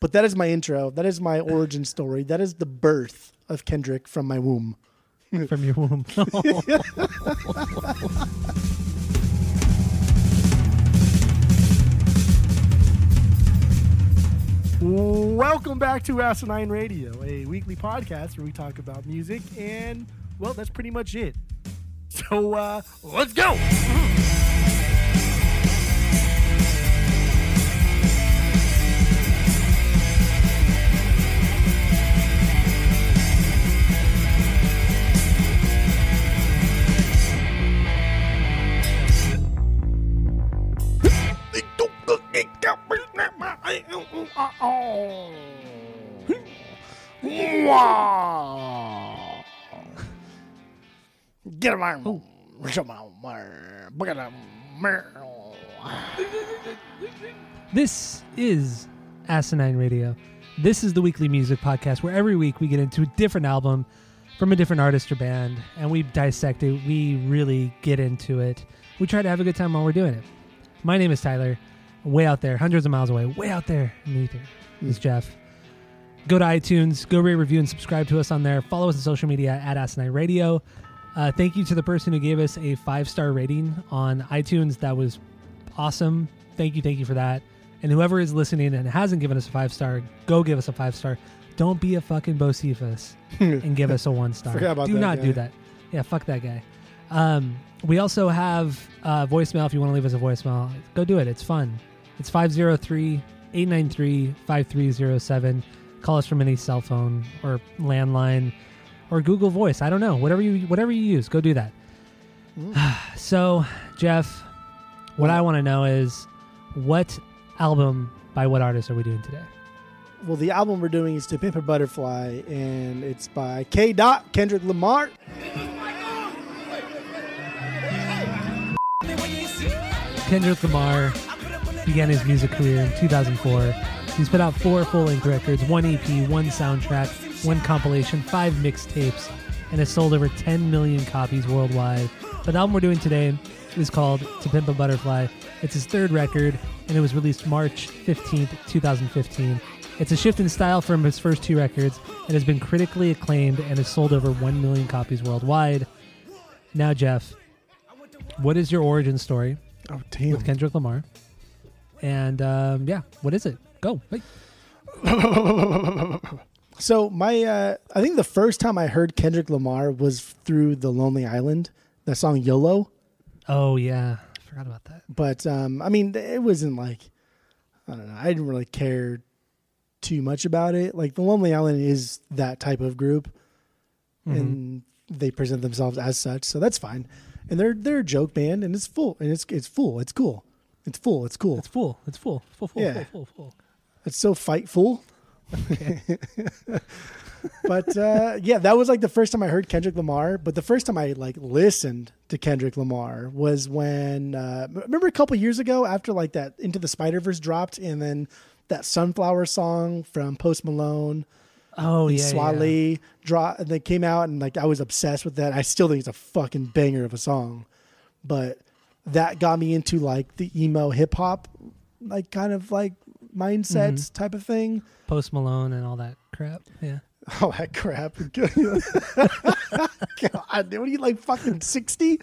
But that is my intro. That is my origin story. That is the birth of Kendrick from my womb. from your womb. Welcome back to Asinine Radio, a weekly podcast where we talk about music, and well, that's pretty much it. So uh, let's go. Get him oh. This is Asinine Radio. This is the weekly music podcast where every week we get into a different album from a different artist or band and we dissect it. We really get into it. We try to have a good time while we're doing it. My name is Tyler. Way out there, hundreds of miles away, way out there in the ether is Jeff. Go to iTunes, go rate, review, and subscribe to us on there. Follow us on social media at Asinine Radio. Uh, thank you to the person who gave us a five star rating on iTunes. That was awesome. Thank you, thank you for that. And whoever is listening and hasn't given us a five star, go give us a five star. Don't be a fucking Bocephus and give us a one star. Do that not do that. Yeah, fuck that guy. Um, we also have uh, voicemail. If you want to leave us a voicemail, go do it. It's fun. It's 503 893 5307. Call us from any cell phone or landline or Google Voice. I don't know. Whatever you whatever you use, go do that. so, Jeff, what I want to know is what album by what artist are we doing today? Well, the album we're doing is To Pimp a Butterfly, and it's by K. Dot Kendrick Lamar. Kendrick Lamar began his music career in 2004. He's put out four full-length records, one EP, one soundtrack, one compilation, five mixtapes, and has sold over 10 million copies worldwide. But the album we're doing today is called To Pimp a Butterfly. It's his third record, and it was released March 15th, 2015. It's a shift in style from his first two records and has been critically acclaimed and has sold over 1 million copies worldwide. Now, Jeff, what is your origin story Oh, with Kendrick Lamar. And um, yeah, what is it? Go. So my, uh, I think the first time I heard Kendrick Lamar was through the Lonely Island, that song YOLO. Oh yeah, I forgot about that. But um, I mean, it wasn't like I don't know. I didn't really care too much about it. Like the Lonely Island is that type of group, and they present themselves as such, so that's fine. And they're they're a joke band, and it's full, and it's it's full, it's cool, it's full, it's cool. It's full. It's full. Full. Full. Yeah. Full. Full. Full. It's so fightful. but uh, yeah, that was like the first time I heard Kendrick Lamar. But the first time I like listened to Kendrick Lamar was when uh, remember a couple years ago after like that Into the Spider Verse dropped, and then that Sunflower song from Post Malone. Oh yeah. Swae Lee yeah. and they came out and like I was obsessed with that. I still think it's a fucking banger of a song. But that got me into like the emo hip hop like kind of like mindsets Mm-hmm. type of thing. Post Malone and all that crap. Yeah. All that crap. God, what are you like fucking 60?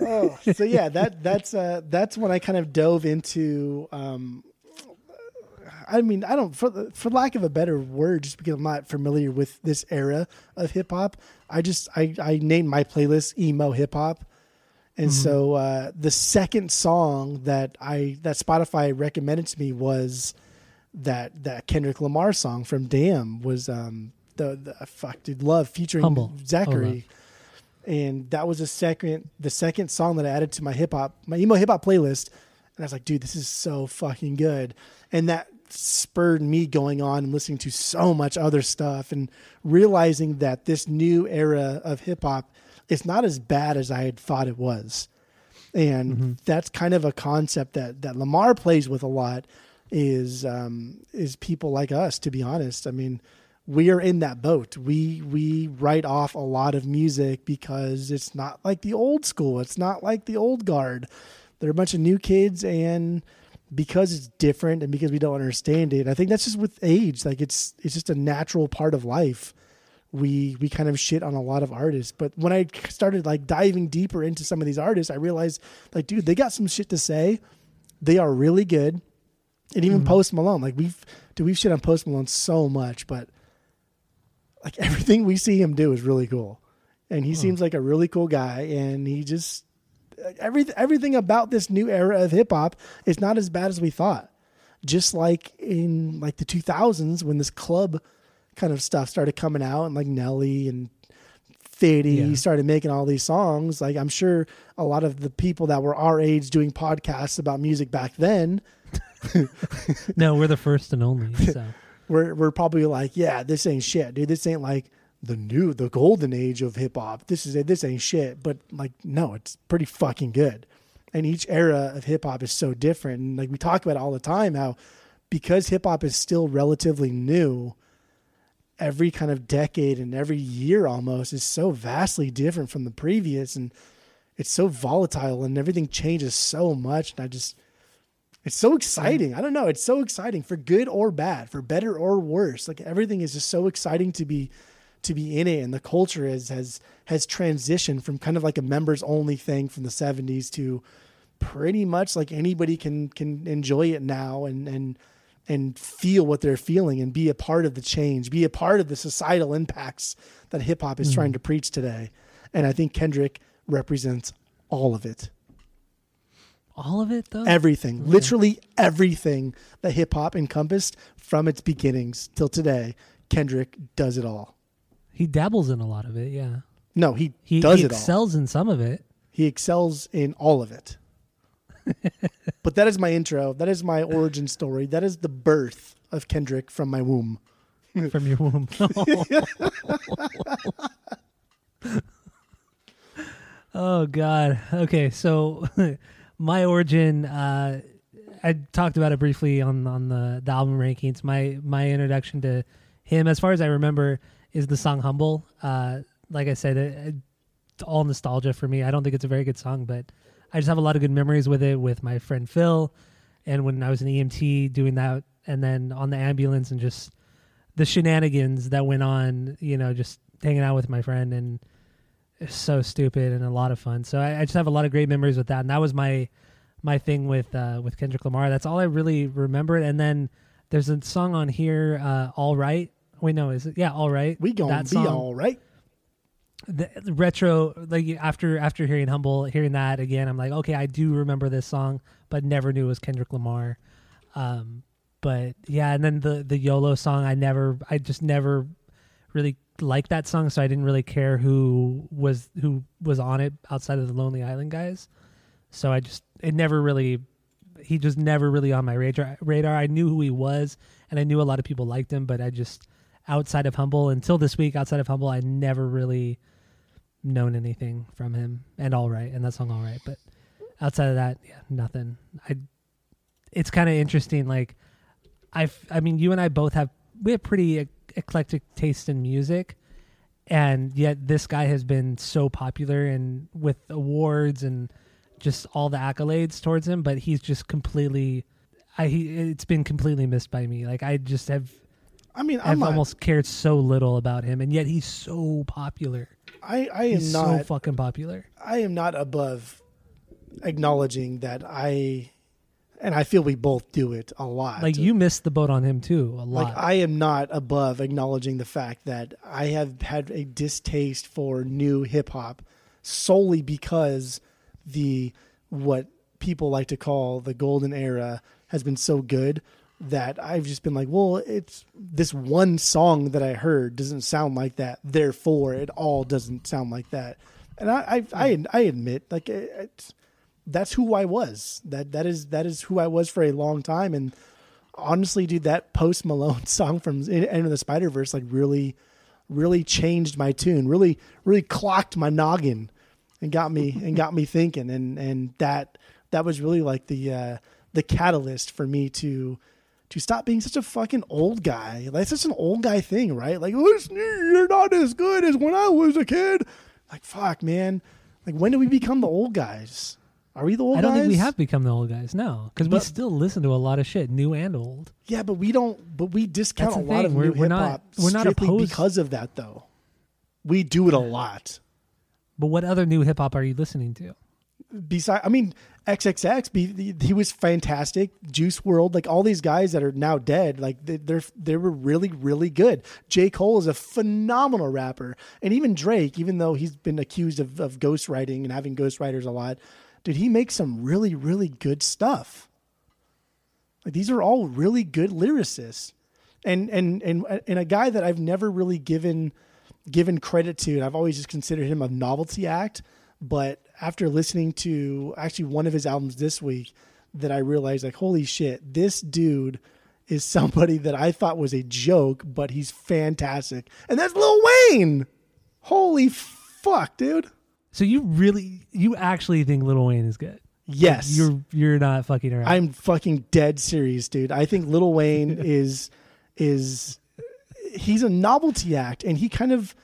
Oh, so yeah, that that's uh that's when I kind of dove into um I mean, I don't for for lack of a better word, just because I'm not familiar with this era of hip hop. I just I I named my playlist emo hip hop, and so uh, the second song that I that Spotify recommended to me was that that Kendrick Lamar song from Damn was um the, the fuck dude love featuring Humble. Zacari. And that was the second the second song that I added to my hip hop my emo hip hop playlist. And I was like, dude, this is so fucking good. And that spurred me going on and listening to so much other stuff and realizing that this new era of hip hop is not as bad as I had thought it was. And that's kind of a concept that, that Lamar plays with a lot is um, is people like us, to be honest. I mean, we are in that boat. We we write off a lot of music because it's not like the old school. It's not like the old guard. There are a bunch of new kids and because it's different and because we don't understand it. I think that's just with age. Like it's it's just a natural part of life. We we kind of shit on a lot of artists, but when I started like diving deeper into some of these artists, I realized like, dude, they got some shit to say. They are really good, and even mm-hmm. Post Malone. Like we've, dude, we've shit on Post Malone so much, but like everything we see him do is really cool, and he seems like a really cool guy, and he just every everything about this new era of hip hop is not as bad as we thought. Just like in like the 2000s when this club kind of stuff started coming out and like Nelly and Fady Yeah. started making all these songs. Like I'm sure a lot of the people that were our age doing podcasts about music back then No, we're the first and only. So we're we're probably like, yeah, this ain't shit, dude. This ain't like the new the golden age of hip hop. This is this ain't shit. But like, no, it's pretty fucking good. And each era of hip hop is so different. And like we talk about it all the time, how because hip hop is still relatively new, every kind of decade and every year almost is so vastly different from the previous and it's so volatile and everything changes so much and I just it's so exciting. I don't know. It's so exciting for good or bad, for better or worse. Like everything is just so exciting to be to be in it, and the culture has has has transitioned from kind of like a members only thing from the '70s to pretty much like anybody can can enjoy it now and and and feel what they're feeling and be a part of the change, be a part of the societal impacts that hip hop is trying mm. to preach today. And I think Kendrick represents all of it all of it though. everything, literally everything that hip hop encompassed from its beginnings till today. Kendrick does it all. he dabbles in a lot of it. Yeah, No, he, he, does he it all. excels in some of it. He excels in all of it. But that is my intro. That is my origin story. That is the birth of Kendrick from my womb. from your womb. oh God. Okay, so my origin. Uh, I talked about it briefly on on the, the album rankings. My my introduction to him, as far as I remember, is the song "Humble." Uh, like I said, it, it's all nostalgia for me. I don't think it's a very good song, but I just have a lot of good memories with it with my friend Phil, and when I was an EMT doing that, and then on the ambulance and just the shenanigans that went on, you know, just hanging out with my friend and it's so stupid and a lot of fun. So I, I just have a lot of great memories with that. And that was my my thing with uh, with Kendrick Lamar. That's all I really remember. And then there's a song on here, uh, All Right. Wait, no, is it? Yeah, All Right. We gonna That be song- all right. The, retro like after after hearing humble hearing that again i'm like okay i do remember this song but never knew it was kendrick lamar. Um but yeah and then the the yolo song i never i just never really liked that song so i didn't really care who was who was on it outside of the lonely island guys. So i just it never really he just never really on my radar radar. I knew who he was and i knew a lot of people liked him but i just outside of humble until this week outside of humble i never really known anything from him and all right and that song all right but outside of that yeah nothing. I it's kind of interesting like i i mean you and i both have we have pretty ec- eclectic taste in music and yet this guy has been so popular and with awards and just all the accolades towards him but he's just completely i he, it's been completely missed by me. Like i just have I mean, i've almost cared so little about him and yet he's so popular I, I am not so fucking popular. I am not above acknowledging that I, and I feel we both do it a lot. like you missed the boat on him too a lot. Like I am not above acknowledging the fact that I have had a distaste for new hip hop solely because the what people like to call the golden era has been so good that I've just been like, well, it's this one song that I heard doesn't sound like that, therefore it all doesn't sound like that. And I I I, I admit like it's that's who I was. That that is that is who I was for a long time and honestly, dude, that Post Malone song from End of the Spider Verse like really, really changed my tune. Really, really clocked my noggin and got me and got me thinking. And and that that was really like the uh, the catalyst for me to to stop being such a fucking old guy. Like it's such an old guy thing, right? Like listen, you're not as good as when I was a kid. Like fuck, man. Like when do we become the old guys? Are we the old guys? I don't guys? think we have become the old guys. No, because we But- still listen to a lot of shit, new and old. Yeah, but we don't. But we discount That's a the lot thing. of We're- new we're hip not- hop we're not strictly opposed- because of that, though. We do it a lot. But what other new hip hop are you listening to? Besides, I mean, XXX, he was fantastic. Juice WRLD, like all these guys that are now dead, like they, they're they were really really good. J Cole is a phenomenal rapper, and even Drake, even though he's been accused of, of ghostwriting and having ghostwriters a lot, did he make some really really good stuff. Like these are all really good lyricists, and and and and a guy that I've never really given given credit to, and I've always just considered him a novelty act. But after listening to actually one of his albums this week, that I realized like, holy shit, this dude is somebody that I thought was a joke, but he's fantastic, and that's Lil Wayne. Holy fuck, dude! So you really, you actually think Lil Wayne is good? Yes, You're you're not fucking around. I'm fucking dead serious, dude. I think Lil Wayne is is he's a novelty act and he kind of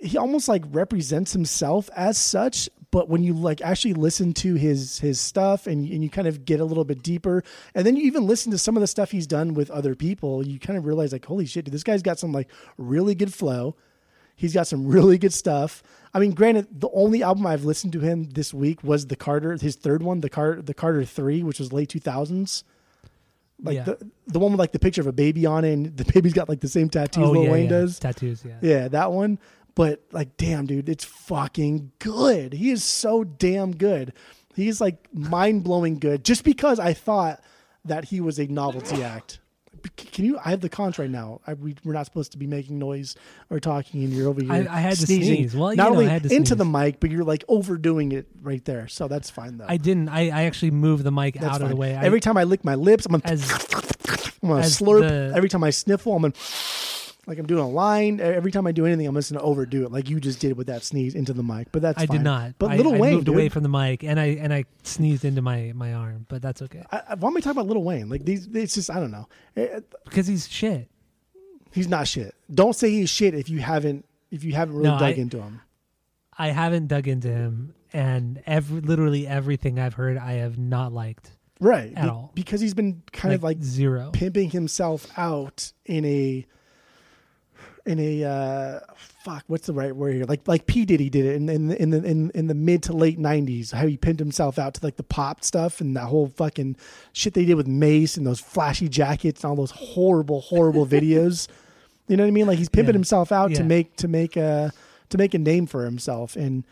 he almost like represents himself as such but when you like actually listen to his his stuff and, and you kind of get a little bit deeper and then you even listen to some of the stuff he's done with other people you kind of realize like holy shit dude, this guy's got some like really good flow he's got some really good stuff i mean granted the only album i've listened to him this week was the carter his third one the carter the carter 3 which was late 2000s like Yeah. the the one with like the picture of a baby on it and the baby's got like the same tattoos oh Lil yeah, Wayne yeah. does tattoos. Yeah. yeah, that one. But like, damn, dude, it's fucking good. He is so damn good. He's like mind blowing good. Just because I thought that he was a novelty act. Can you? I have the cons right now. I, we, we're not supposed to be making noise or talking, and you're over here. I- I had to sneeze. Well, you not know, only I had to into sneeze. the mic, but you're like overdoing it right there. So that's fine though. I didn't. I, I actually moved the mic that's out of the fine. way. I, Every time I lick my lips, I'm gonna, as I'm gonna slurp. the- Every time I sniffle, I'm gonna like I'm doing a line. Every time I do anything, I'm just gonna overdo it, like you just did with that sneeze into the mic. But that's I fine. did not. But I, Little I Wayne moved away from the mic and I and I sneezed into my my arm, but that's okay I, why am I talking about Lil Wayne? Like these, it's just I don't know. Because he's shit. He's not shit. Don't say he's shit if you haven't if you haven't really No, dug I- into him. I haven't dug into him, and every literally everything I've heard, I have not liked Right. At Be- all. Because he's been kind of like zero. pimping himself out in a in a uh fuck what's the right word here? Like like P. Diddy did it in in the, in the in, in the mid to late 90s how he pinned himself out to like the pop stuff and that whole fucking shit they did with Mase and those flashy jackets and all those horrible horrible videos. You know what I mean? Like he's pimping Yeah. himself out to make to make a to make a name for himself. And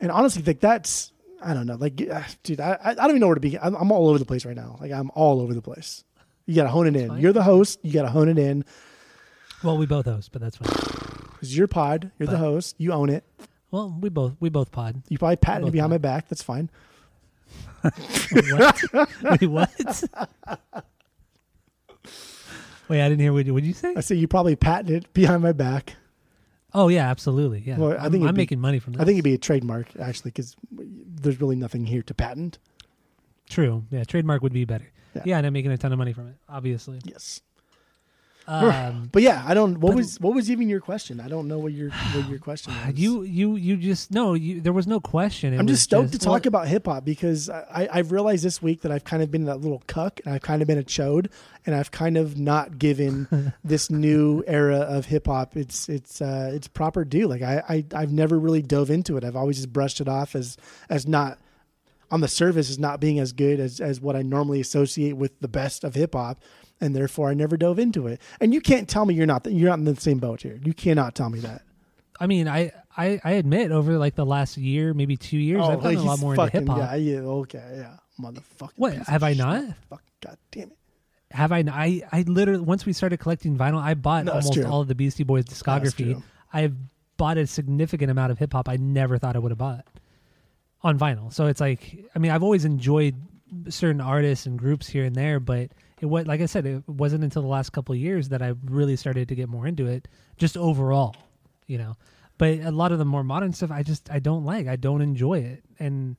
and honestly like that's I don't know. Like uh, dude I I don't even know where to begin. I'm, I'm all over the place right now. Like I'm all over the place. You gotta hone it in. fine. you're the host. You gotta hone it in Well, we both host, but that's fine. it's your pod you're the host you own it Well, we both we both pod. you probably patent it both behind know. my back that's fine what? Wait, what? Wait, I didn't hear what you. What you say? I said you probably patented it behind my back Oh yeah, absolutely. Yeah, Well, I I'm, think I'm be- making money from this. I think it'd be a trademark actually because there's really nothing here to patent true. Yeah, trademark would be better. Yeah. Yeah, and I'm making a ton of money from it. Obviously. yes Um, but yeah I don't what was what was even your question I don't know what your what your question was you you you just no. You, there was no question. It I'm just stoked to well, talk about hip hop because I, I've realized this week that I've kind of been that little cuck and I've kind of been a chode and I've kind of not given this new era of hip hop its its uh, its proper due. Like I, I I've never really dove into it. I've always just brushed it off as as not on the surface as not being as good as as what I normally associate with the best of hip hop. And therefore, I never dove into it. And you can't tell me you're not you're not in the same boat here. You cannot tell me that. I mean, I, I I admit over like the last year, maybe two years, I've oh, gotten a lot more into hip hop. Yeah, yeah, okay, yeah, motherfucker. What, have I not? Fuck, god damn it. Have I? I I literally once we started collecting vinyl, I bought No, almost all of the Beastie Boys discography. I've bought a significant amount of hip hop I never thought I would have bought on vinyl. So it's like, I mean, I've always enjoyed certain artists and groups here and there, but it was like I said, it wasn't until the last couple of years that I really started to get more into it, just overall, you know. But a lot of the more modern stuff, I just I don't like. I don't enjoy it, and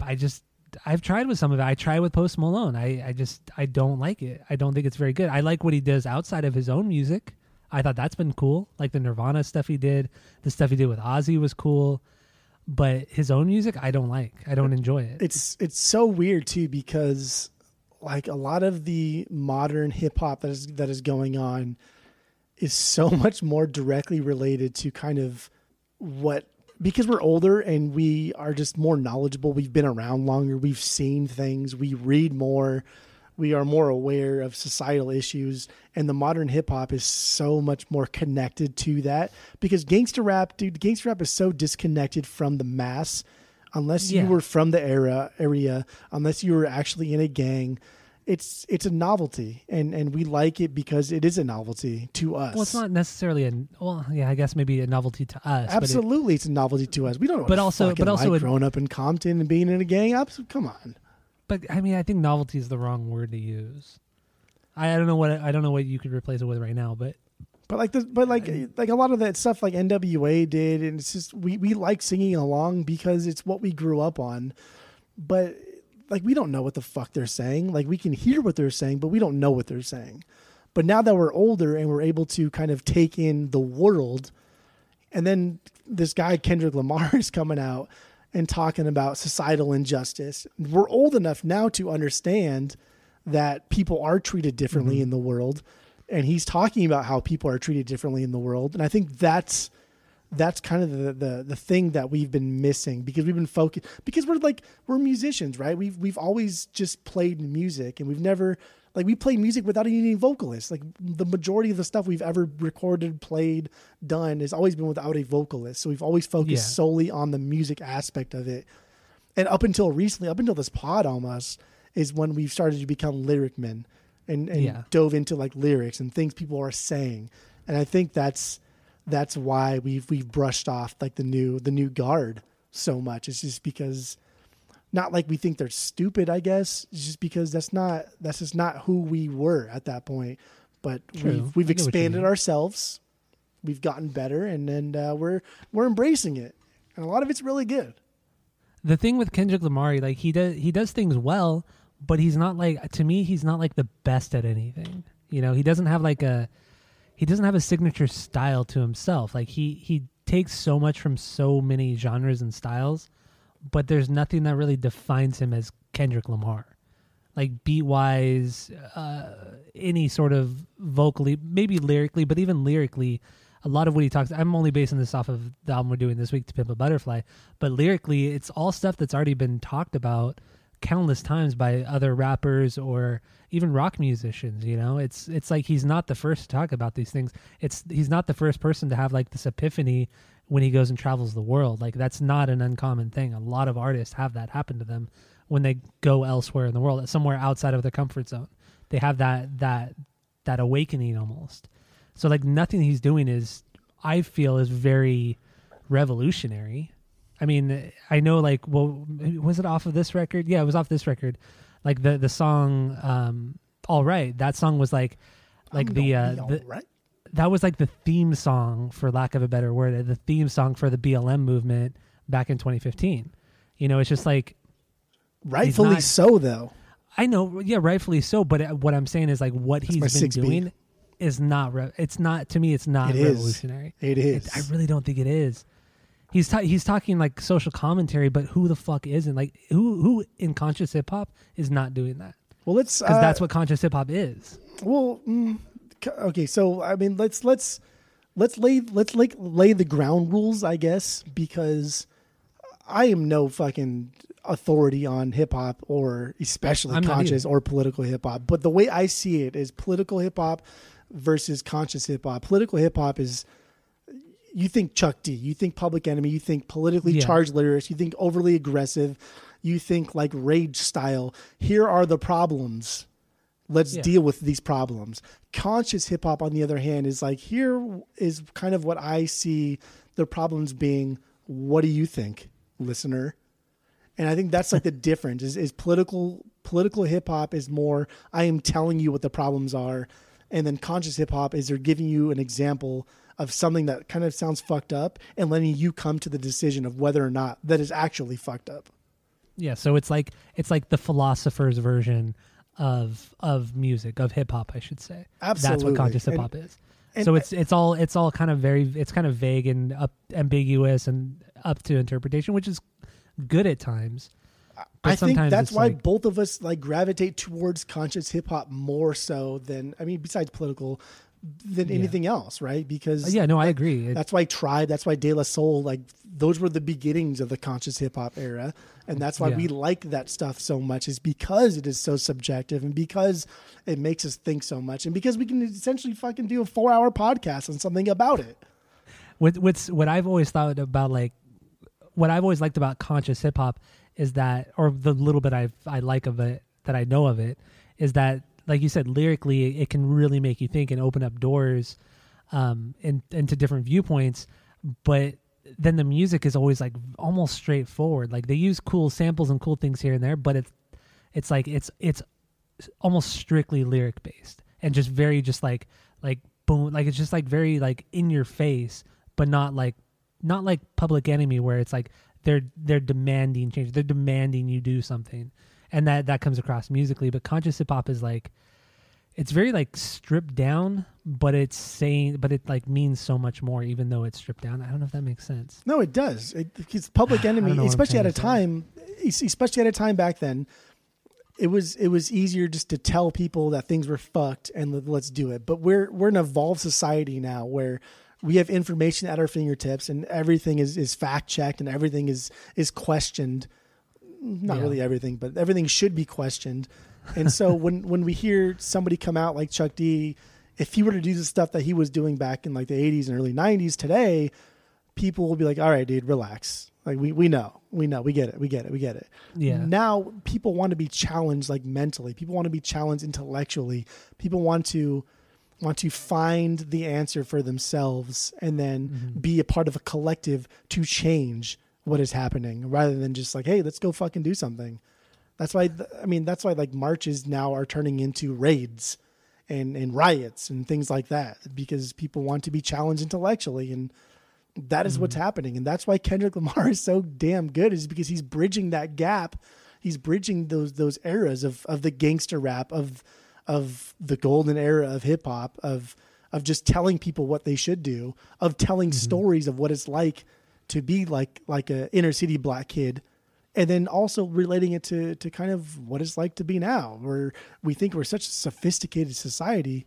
I just I've tried with some of it. I tried with Post Malone. I I just I don't like it. I don't think it's very good. I like what he does outside of his own music. I thought that's been cool. Like the Nirvana stuff he did, the stuff he did with Ozzy was cool. but his own music I don't like. I don't enjoy it. It's it's so weird too because like a lot of the modern hip hop that is that is going on is so much more directly related to kind of what because we're older and we are just more knowledgeable, we've been around longer, we've seen things, we read more, we are more aware of societal issues and the modern hip hop is so much more connected to that because gangster rap dude gangster rap is so disconnected from the mass unless Yeah. you were from the era area unless you were actually in a gang it's it's a novelty and and we like it because it is a novelty to us well, it's not necessarily a well, yeah, I guess maybe a novelty to us. but it- absolutely it's a novelty to us we don't know But also- but also like it- growing up in compton and being in a gang Abs- come on But I mean, I think novelty is the wrong word to use. I, I don't know what I don't know what you could replace it with right now, but But like the but like like a lot of that stuff like NWA did, and it's just we we like singing along because it's what we grew up on. But like we don't know what the fuck they're saying. Like we can hear what they're saying, but we don't know what they're saying. But now that we're older and we're able to kind of take in the world, and then this guy Kendrick Lamar is coming out and talking about societal injustice. We're old enough now to understand that people are treated differently mm-hmm. in the world and he's talking about how people are treated differently in the world. And i think that's that's kind of the, the the thing that we've been missing because we've been focused because we're like we're musicians right? We've we've always just played music and we've never like we play music without any vocalists like the majority of the stuff we've ever recorded played done has always been without a vocalist. So we've always focused Yeah. solely on the music aspect of it. And up until recently up until this pod almost is when we've started to become lyric men and, and Yeah. dove into like lyrics and things people are saying. And i think that's that's why we've we've brushed off like the new the new guard so much. It's just because not like we think they're stupid i guess. It's just because that's not that's just not who we were at that point. But True. we've we've get what you expanded ourselves. We've gotten better and and uh, we're we're embracing it. And a lot of it's really good. The thing with Kendrick Lamar, like he does he does things well, but he's not like to me he's not like the best at anything. You know, he doesn't have like a he doesn't have a signature style to himself. Like he he takes so much from so many genres and styles, but there's nothing that really defines him as Kendrick Lamar. Like beat wise, uh, any sort of vocally, maybe lyrically, but even lyrically, a lot of what he talks. I'm only basing this off of the album we're doing this week, To Pimp a Butterfly, but lyrically, it's all stuff that's already been talked about countless times by other rappers or even rock musicians. You know, it's it's like he's not the first to talk about these things. It's he's not the first person to have like this epiphany when he goes and travels the world. Like that's not an uncommon thing. A lot of artists have that happen to them when they go elsewhere in the world, somewhere outside of their comfort zone. They have that that that awakening almost. So like nothing he's doing is I feel is very revolutionary. I mean, I know like well was it off of this record? Yeah, it was off this record. Like the the song um All Right, that song was like like I'm the uh the, right. that was like the theme song for lack of a better word, the theme song for the BLM movement back in 2015. You know, it's just like rightfully not- so though I know, yeah, rightfully so. But uh, what I'm saying is like what he's been 6B. doing is not. Re- it's not to me. It's not It is. revolutionary. it is It- I really don't think it is. He's ta- he's talking like social commentary, but who the fuck isn't? Like who who in conscious hip hop is not doing that? well let's Because uh, that's what conscious hip hop is. Well, mm, okay. So I mean, let's let's let's lay let's like lay the ground rules, I guess, because I am no fucking authority on hip hop or especially I'm conscious or political hip hop. But the way I see it is political hip hop versus conscious hip hop. Political hip hop is you think Chuck D, you think Public Enemy, you think politically Yeah. charged lyrics, you think overly aggressive, you think like rage style. Here are the problems. Let's Yeah. deal with these problems. Conscious hip hop, on the other hand, is like here is kind of what I see the problems being. What do you think, listener? And I think that's like the difference is, is political political hip hop is more I am telling you what the problems are, and then conscious hip hop is they're giving you an example of something that kind of sounds fucked up and letting you come to the decision of whether or not that is actually fucked up. Yeah, so it's like it's like the philosopher's version of of music of hip hop, I should say. Absolutely, That's what conscious hip hop is. And- so it's it's all it's all kind of very it's kind of vague and up, ambiguous and up to interpretation, which is good at times. But I think that's why like- both of us like gravitate towards conscious hip hop more so than I mean, besides political, than Yeah. anything else, right? Because Yeah, no, I agree. It- that's why Tribe, that's why De La Soul, like those were the beginnings of the conscious hip hop era, and that's why Yeah. we like that stuff so much. Is because it is so subjective, and because it makes us think so much, and because we can essentially fucking do a four-hour podcast on something about it. what what's what I've always thought about like what I've always liked about conscious hip hop is that or the little bit I I like of it that I know of it is that like you said lyrically it can really make you think and open up doors um in, into different viewpoints. But then the music is always like almost straightforward. Like they use cool samples and cool things here and there but it's it's like it's it's almost strictly lyric based and just very just like like boom like it's just like very like in your face but not like not like public enemy where it's like they're they're demanding change. They're demanding you do something and that that comes across musically but conscious hip hop is like it's very like stripped down but it's saying but it like means so much more even though it's stripped down i don't know if that makes sense No, it does. It, because Public Enemy, know what I'm especially at a time, especially at a time back then, it was it was easier just to tell people that things were fucked and let's do it. But we're we're an evolved society now where we have information at our fingertips and everything is, is fact checked and everything is is questioned. Not Yeah. really everything, but everything should be questioned. And so when when we hear somebody come out like Chuck D, if he were to do the stuff that he was doing back in like the 80s and early 90s today, people will be like, "All right, dude, relax. Like we we know, we know, we get it, we get it, we get it." Yeah. Now people want to be challenged like mentally. People want to be challenged intellectually. People want to want to find the answer for themselves and then Mm-hmm. be a part of a collective to change what is happening rather than just like, "Hey, let's go fucking do something." That's why th- I mean, that's why like marches now are turning into raids and and riots and things like that because people want to be challenged intellectually and that is what's mm. happening. And that's why Kendrick Lamar is so damn good is because he's bridging that gap. He's bridging those those eras of of the gangster rap of of the golden era of hip hop of of just telling people what they should do of telling mm-hmm. stories of what it's like to be like like a inner city black kid and then also relating it to to kind of what it's like to be now where we think we're such a sophisticated society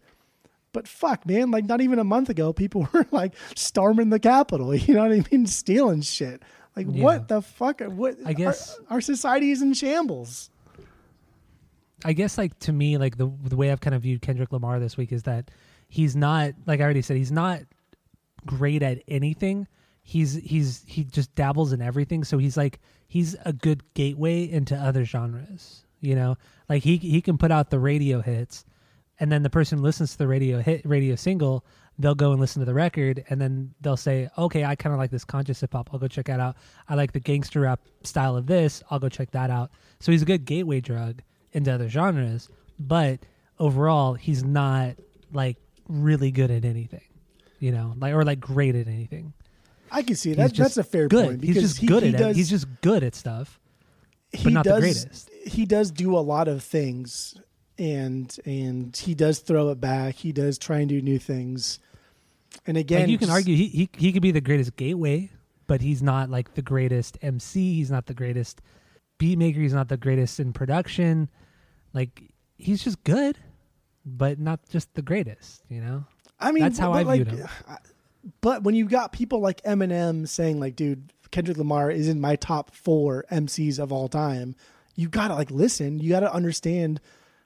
but fuck, man, like not even a month ago, people were like storming the Capitol. You know what I mean? Stealing shit. Like Yeah. what the fuck? What? I guess- our, our society is in shambles. I guess like to me, like the the way I've kind of viewed Kendrick Lamar this week is that he's not like I already said, he's not great at anything. He's he's he just dabbles in everything. So he's like he's a good gateway into other genres. You know, like he he can put out the radio hits, and then the person listens to the radio hit radio single, they'll go and listen to the record, and then they'll say, okay, I kind of like this conscious hip hop. I'll go check that out. I like the gangster rap style of this. I'll go check that out. So he's a good gateway drug into other genres, but overall, he's not like really good at anything. You know, like or like great at anything. I can see that. just That's a fair good. point He's just he, good he at does, it. He's just good at stuff. he not the does, greatest. He does do a lot of things, and and he does throw it back. He does try and do new things. And again, like you can argue he, he he could be the greatest gateway, but he's not like the greatest MC. He's not the greatest beat maker. He's not the greatest in production. Like he's just good, but not just the greatest. You know. I mean, That's how but I like, viewed him. But when you got people like Eminem saying like, "Dude, Kendrick Lamar is in my top four MCs of all time," you gotta like listen. You gotta understand.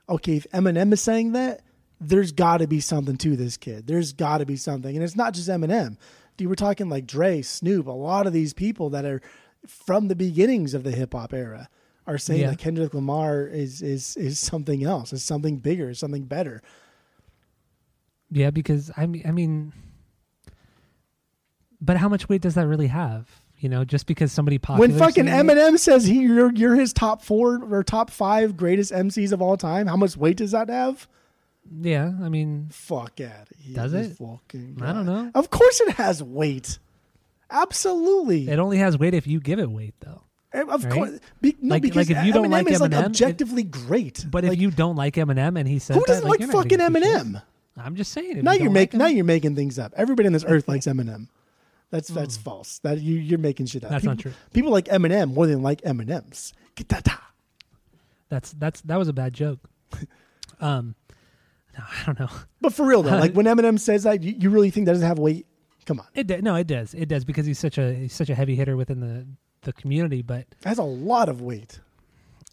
Okay, if Eminem is saying that, there's got to be something to this kid. There's got to be something, and it's not just Eminem. Dude, we're talking like Dre, Snoop, a lot of these people that are from the beginnings of the hip hop era are saying Yeah. that Kendrick Lamar is is is something else, is something bigger, is something better. Yeah, because I mean, I mean, but how much weight does that really have? You know, just because somebody popular when fucking it? Eminem says he you're, you're his top four or top five greatest MCs of all time, how much weight does that have? Yeah, I mean, Fuck out of. Does it? Fucking I don't know. Of course it has weight. Absolutely. It only has weight if you give it weight, though. Eh, of right? course. Be, no, Like- because like if you don't Eminem like is like Eminem, it- objectively great. But Like, if you don't like Eminem and he says who doesn't like, you're not gonna fucking give a shit. Eminem? I'm just saying. Now you you're making like now you're making things up. Everybody on this earth likes Eminem. That's that's false. That you you're making shit up. Hmm. That's people, not true. People like Eminem more than like M and M's. Get that. That's that's that was a bad joke. um, no, I don't know. But for real though, like when Eminem says that, you, you really think that doesn't have weight? Come on, It do- no, it does. It does because he's such a he's such a heavy hitter within the the community. But it has a lot of weight.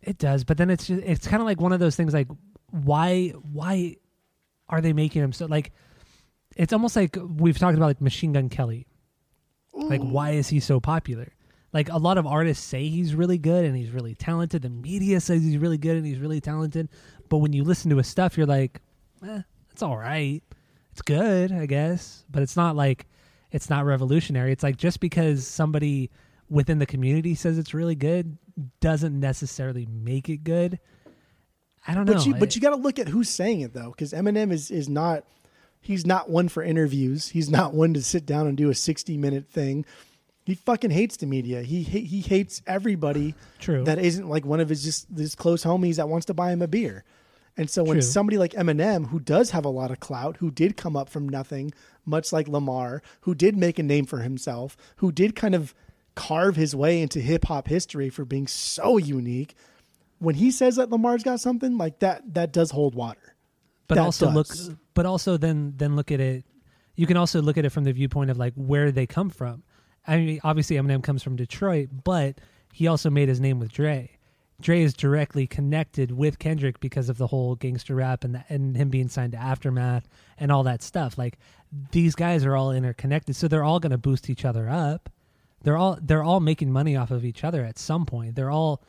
It does, but then it's just it's kind of like one of those things like why why are they making him so like it's almost like we've talked about like Machine Gun Kelly. Like why is he so popular? Like a lot of artists say he's really good and he's really talented. The media says he's really good and he's really talented, but when you listen to his stuff, you're like, eh, it's all right. It's good, I guess, but it's not like it's not revolutionary. It's like just because somebody within the community says it's really good doesn't necessarily make it good. I don't know. But you I- but you got to look at who's saying it though, because Eminem is is not he's not one for interviews. He's not one to sit down and do a sixty minute thing. He fucking hates the media. He he hates everybody True. that isn't like one of his just his close homies that wants to buy him a beer. And so when True. somebody like Eminem, who does have a lot of clout, who did come up from nothing, much like Lamar, who did make a name for himself, who did kind of carve his way into hip hop history for being so unique, when he says that Lamar's got something like that, that does hold water. but that also look does. But also then then look at it you can also look at it from the viewpoint of like where they come from. I mean obviously eminem comes from detroit but he also made his name with dre. Dre is directly connected with kendrick because of the whole gangster rap and, and him being signed to aftermath and all that stuff. Like these guys are all interconnected so they're all going to boost each other up. They're all they're all making money off of each other at some point. They're all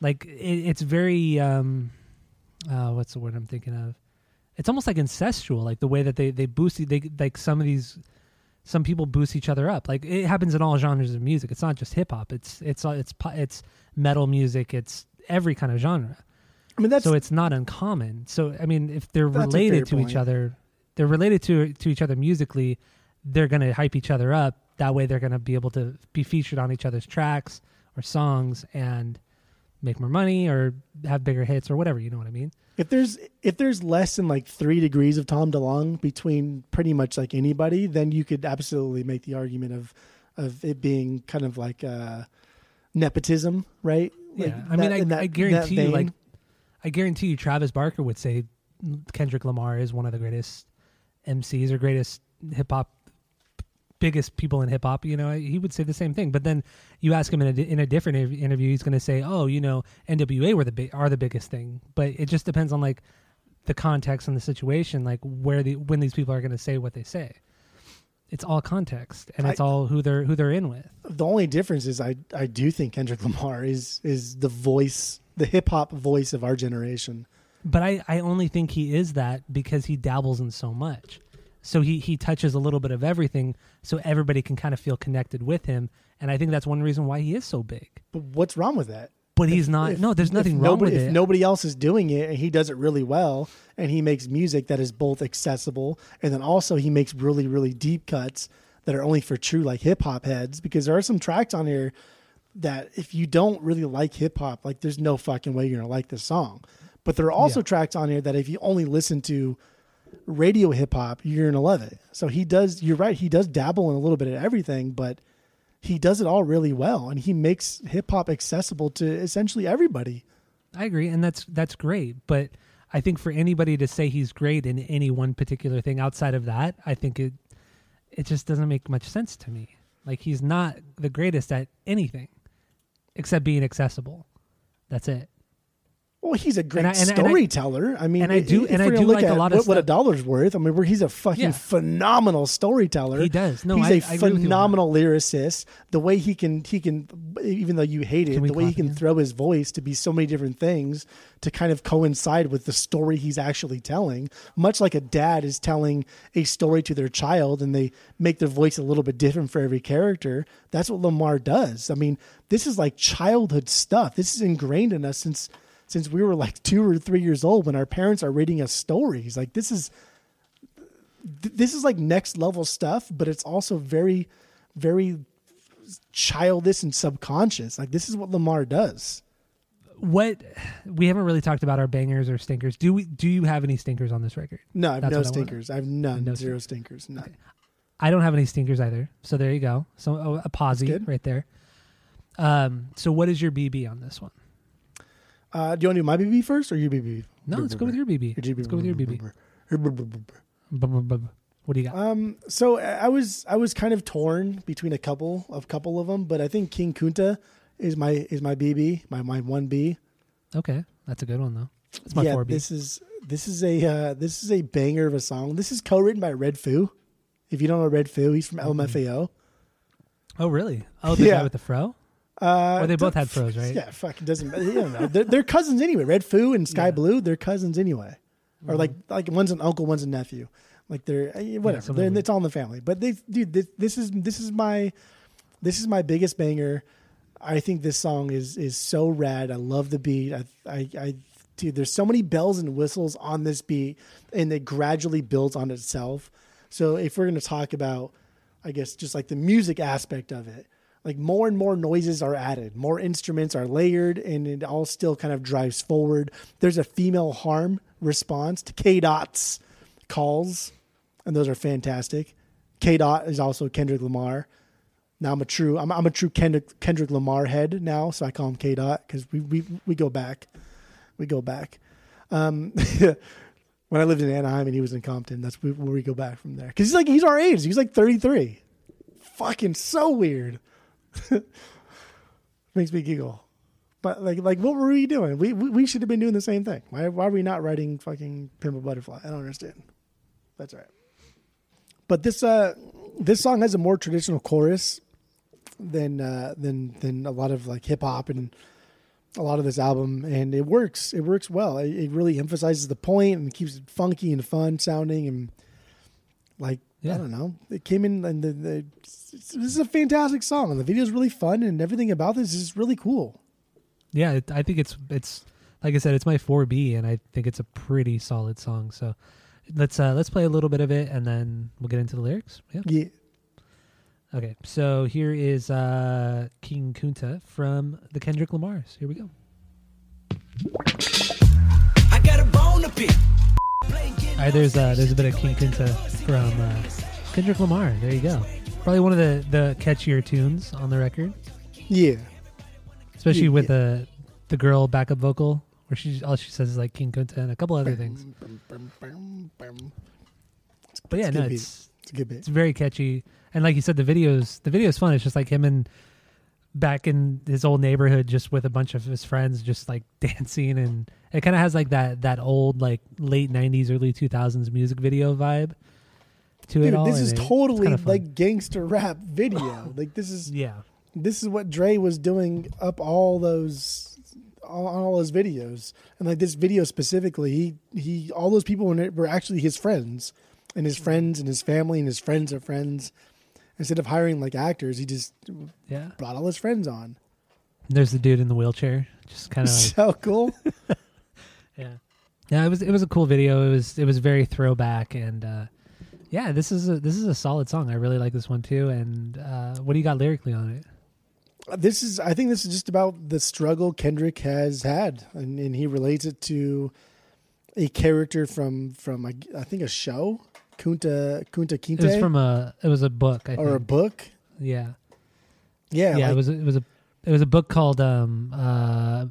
like it, it's very um uh what's the word i'm thinking of it's almost like incestual like the way that they they boost they like some of these some people boost each other up. Like it happens in all genres of music. It's not just hip hop. It's it's uh, it's it's metal music. It's every kind of genre. I mean, that's so it's not uncommon. So i mean if they're related to each other they're related to to each other musically they're going to hype each other up. That way they're going to be able to be featured on each other's tracks or songs and make more money or have bigger hits or whatever you know what i mean if there's if there's less than like three degrees of Tom DeLonge between pretty much like anybody, then you could absolutely make the argument of of it being kind of like uh, nepotism, right? Like yeah, I mean, that- I, that- I guarantee you, like. I guarantee you, Travis Barker would say Kendrick Lamar is one of the greatest MCs or greatest hip hop, biggest people in hip hop. You know, he would say the same thing. But then you ask him in a, in a different interview, he's going to say, "Oh, you know, NWA were the big, are the biggest thing." But it just depends on like the context and the situation, like where the when these people are going to say what they say. It's all context, and it's I- all who they're who they're in with. the only difference is I I do think Kendrick Lamar is is the voice, the hip hop voice of our generation. But I, I only think he is that because he dabbles in so much. So he, he touches a little bit of everything so everybody can kind of feel connected with him. And I think that's one reason why he is so big. But what's wrong with that? But he's not. If- no, there's if nothing wrong nobody, with if it. nobody else is doing it and he does it really well and he makes music that is both accessible and then also he makes really really deep cuts that are only for true like hip hop heads because there are some tracks on here that if you don't really like hip hop like there's no fucking way you're going to like this song. But there are also Yeah. tracks on here that if you only listen to radio hip hop you're to love it. So he does you're right he does dabble in a little bit of everything but he does it all really well and he makes hip hop accessible to essentially everybody. I agree, and that's that's great. But I think for anybody to say he's great in any one particular thing outside of that, I think it it just doesn't make much sense to me. Like he's not the greatest at anything except being accessible. That's it. Well, he's a great I- and I- and I- storyteller. I, mean, and I do- and I do look like a lot of what, what a dollar's worth. I mean, where he's a fucking Yeah. phenomenal storyteller. He does. No, he's I- a I agree with you on that. phenomenal lyricist. The way he can, he can, even though you hate it, the way he can throw his voice to be so many different things to kind of coincide with the story he's actually telling. Much like a dad is telling a story to their child, and they make their voice a little bit different for every character. That's what Lamar does. I mean, this is like childhood stuff. This is ingrained in us since since we were like two or three years old when our parents are reading us stories. Like this is th- this is like next level stuff, but it's also very, very childish and subconscious. Like this is what Lamar does. what we haven't really talked about our bangers or stinkers. Do we? Do you have any stinkers on this record? No, I have That's no what I stinkers. I have none. No Zero stinkers. None. I don't have any stinkers either. So there you go. So oh, a posy right there. Um. So what is your BB on this one? Uh, do you want to do my BB first or your BB? No, let's go with your BB. Let's go with your BB. What do you got? Um, so I was I was kind of torn between a couple of couple of them, but I think King Kunta is my is my BB, my my one B. Okay, that's a good one though. That's my yeah, four B. this is this is a uh, this is a banger of a song. This is co-written by Red Foo. If you don't know Red Foo, he's from LMFAO. Oh really? Oh, the Yeah. guy with the fro. Uh, Or they both had froze, right? Yeah, fuck, it doesn't matter. You know. They're, they're cousins anyway. Red Foo and Sky Yeah. Blu, they're cousins anyway. Or like Mm-hmm. like one's an uncle, one's a nephew. Like they're eh, whatever. something they're, it's all in the family. But they, dude, this, this is this is my this is my biggest banger. I think this song is is so rad. I love the beat. I I, I dude, there's so many bells and whistles on this beat, and it gradually builds on itself. So if we're gonna talk about, I guess just like the music aspect of it, like more and more noises are added, more instruments are layered, and it all still kind of drives forward. There's a female harm response to K Dot's calls, and those are fantastic. K Dot is also Kendrick Lamar. Now I'm a true I'm, I'm a true Kendrick Kendrick Lamar head now, so I call him K Dot because we, we we go back, we go back. Um, when I lived in Anaheim and he was in Compton, that's where we go back from there. Because he's like he's our age. He's like 33. Fucking so weird. Makes me giggle. But like like what were we doing? We we, we should have been doing the same thing. Why why are we not writing fucking Pimp a Butterfly? I don't understand. That's all right. But this uh this song has a more traditional chorus than uh than than a lot of like hip hop and a lot of this album and it works. It works well. It, it really emphasizes the point and keeps it funky and fun sounding and like Yeah. I don't know. It came in and the, the this is a fantastic song and the video is really fun and everything about this is really cool. Yeah, it, I think it's it's like I said, it's my four B, and I think it's a pretty solid song. So let's uh let's play a little bit of it, and then we'll get into the lyrics. Yeah. Yeah. Okay. So here is uh King Kunta from the Kendrick Lamar's. Here we go. I got a bone to pick. All right, there's uh there's a bit of King Kunta from uh, Kendrick Lamar. There you go. Probably one of the the catchier tunes on the record, Yeah. especially Yeah, with yeah. the the girl backup vocal where she all she says is like King Kunta and a couple other things. But yeah, It's no, good it's It's a good bit. it's very catchy and like you said the videos the video's fun it's just like him and back in his old neighborhood just with a bunch of his friends just like dancing and it kind of has like that that old like late 90s early 2000s music video vibe to it Dude, all this is it- totally like gangster rap video. like this is yeah this is what Dre was doing up all those all, all those videos. And like this video specifically, he he all those people were, were actually his friends and his friends and his family and his friends of friends. Instead of hiring like actors, he just yeah brought all his friends on. there's the dude in the wheelchair just kind of like so cool. Yeah. Yeah, it was it was a cool video. It was it was very throwback and uh yeah, this is a this is a solid song. I really like this one too. And uh what do you got lyrically on it? this is I think this is just about the struggle Kendrick has had, and, and he relates it to a character from from a, I think a show, Kunta Kunta Kinte, It was from a it was a book, I or a book. yeah. Yeah, Yeah, like- it was it was a it was a book called um uh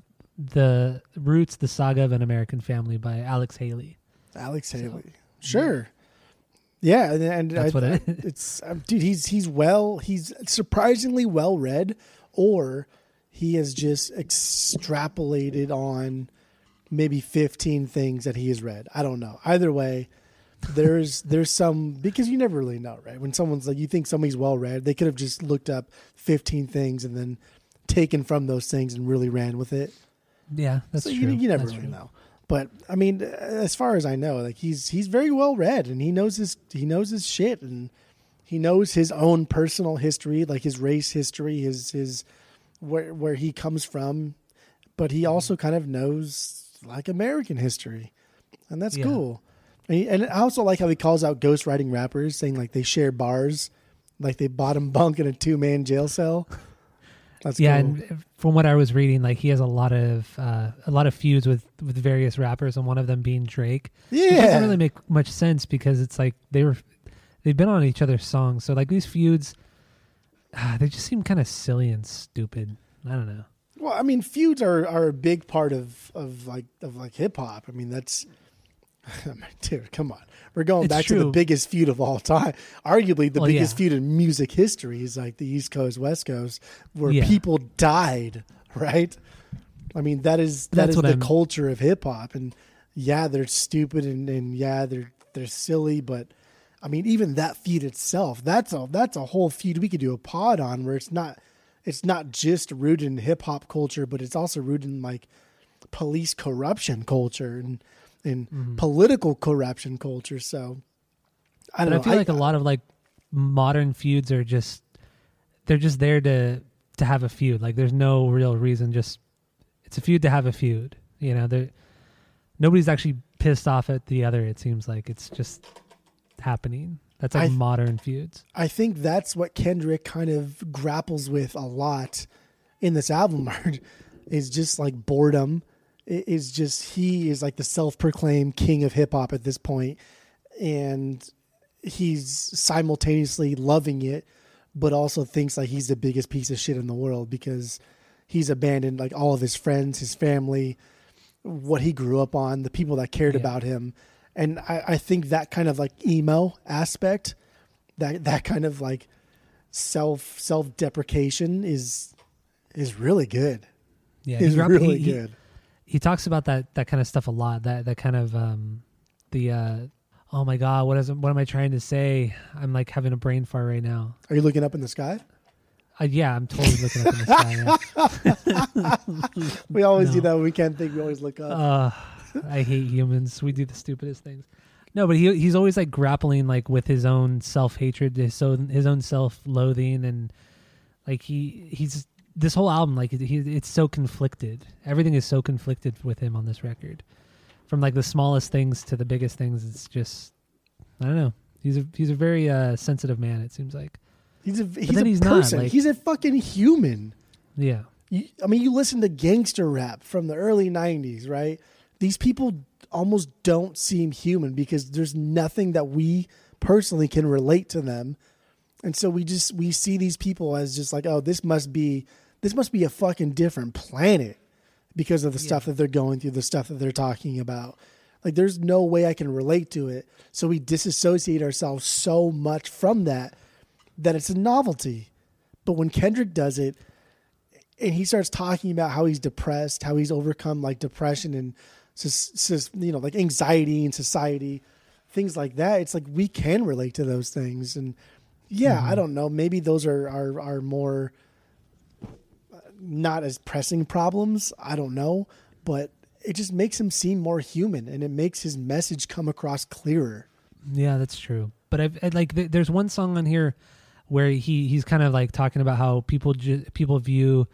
The Roots, the Saga of an American Family by Alex Haley. Alex Haley. Sure. Yeah, and, and That's I, what it I- it's um, dude. He's he's well. He's surprisingly well read, or he has just extrapolated on maybe fifteen things that he has read. I don't know. Either way, there's there's some because you never really know, right? When someone's like you think somebody's well read, they could have just looked up fifteen things and then taken from those things and really ran with it. Yeah, that's So true. you, you never That's really true. know. But I mean, uh, as far as I know, like he's he's very well read and he knows his he knows his shit and he knows his own personal history, like his race history, his his where where he comes from. But he mm-hmm. also kind of knows like American history, and that's Yeah. cool. And, he, and I also like how he calls out ghostwriting rappers, saying like they share bars, like they bottom bunk in a two man jail cell. That's yeah, cool. and from what I was reading, like he has a lot of uh, a lot of feuds with with various rappers, and one of them being Drake. Yeah, It doesn't really make much sense because it's like they were they've been on each other's songs, so like these feuds, ah, they just seem kind of silly and stupid. I don't know. Well, I mean, feuds are, are a big part of, of like of like hip hop. I mean, that's dude. Come on, we're going It's back to the biggest feud of all time. Arguably, the Well, biggest yeah. feud in music history is like the East Coast West Coast, where Yeah. people died. Right? I mean, that is that That's is the I'm- culture of hip hop. And yeah, they're stupid and, and yeah, they're they're silly, but I mean, even that feud itself, that's a that's a whole feud we could do a pod on where it's not it's not just rooted in hip hop culture, but it's also rooted in like police corruption culture and and mm-hmm. political corruption culture. So I don't I know. feel like a lot of like modern feuds are just they're just there to to have a feud. Like there's no real reason. Just it's a feud to have a feud. You know, there nobody's actually pissed off at the other. It seems like it's just happening. That's like I- modern feuds. I think that's what Kendrick kind of grapples with a lot in this album art is just like boredom. It is just he is like the self-proclaimed king of hip hop at this point, and he's simultaneously loving it, but also thinks like he's the biggest piece of shit in the world because he's abandoned like all of his friends, his family, what he grew up on, the people that cared Yeah. about him. And I, I think that kind of like emo aspect, that that kind of like self self deprecation is is really good. Yeah, Is really he- good. He talks about that that kind of stuff a lot. That that kind of um the uh oh my god, what is what am I trying to say? I'm like having a brain fart right now. Are you looking up in the sky? Uh, yeah, I'm totally looking up in the sky. yeah. We always do that when we can't think. We always look up. Uh, I hate humans. We do the stupidest things. No, but he he's always like grappling like with his own self hatred, his own his own self loathing, and like he he's this whole album like he it's so conflicted. Everything is so conflicted with him on this record, from like the smallest things to the biggest things. It's just I don't know. He's a he's a very uh, sensitive man. It seems like he's a he's a he's not, person. like- he's a fucking human. yeah. You, I mean, you listen to gangster rap from the early '90s, right? These people almost don't seem human because there's nothing that we personally can relate to them, and so we just we see these people as just like, oh, this must be this must be a fucking different planet because of the stuff that they're going through, the stuff that they're talking about. Like, there's no way I can relate to it. So we disassociate ourselves so much from that that it's a novelty. But when Kendrick does it, and he starts talking about how he's depressed, how he's overcome like depression and you know like anxiety in society, things like that. It's like we can relate to those things, and yeah, I don't know, maybe those are are are more not as pressing problems. I don't know, but it just makes him seem more human, and it makes his message come across clearer. Yeah, that's true. But I've I, like th- there's one song on here where he he's kind of like talking about how people ju- people view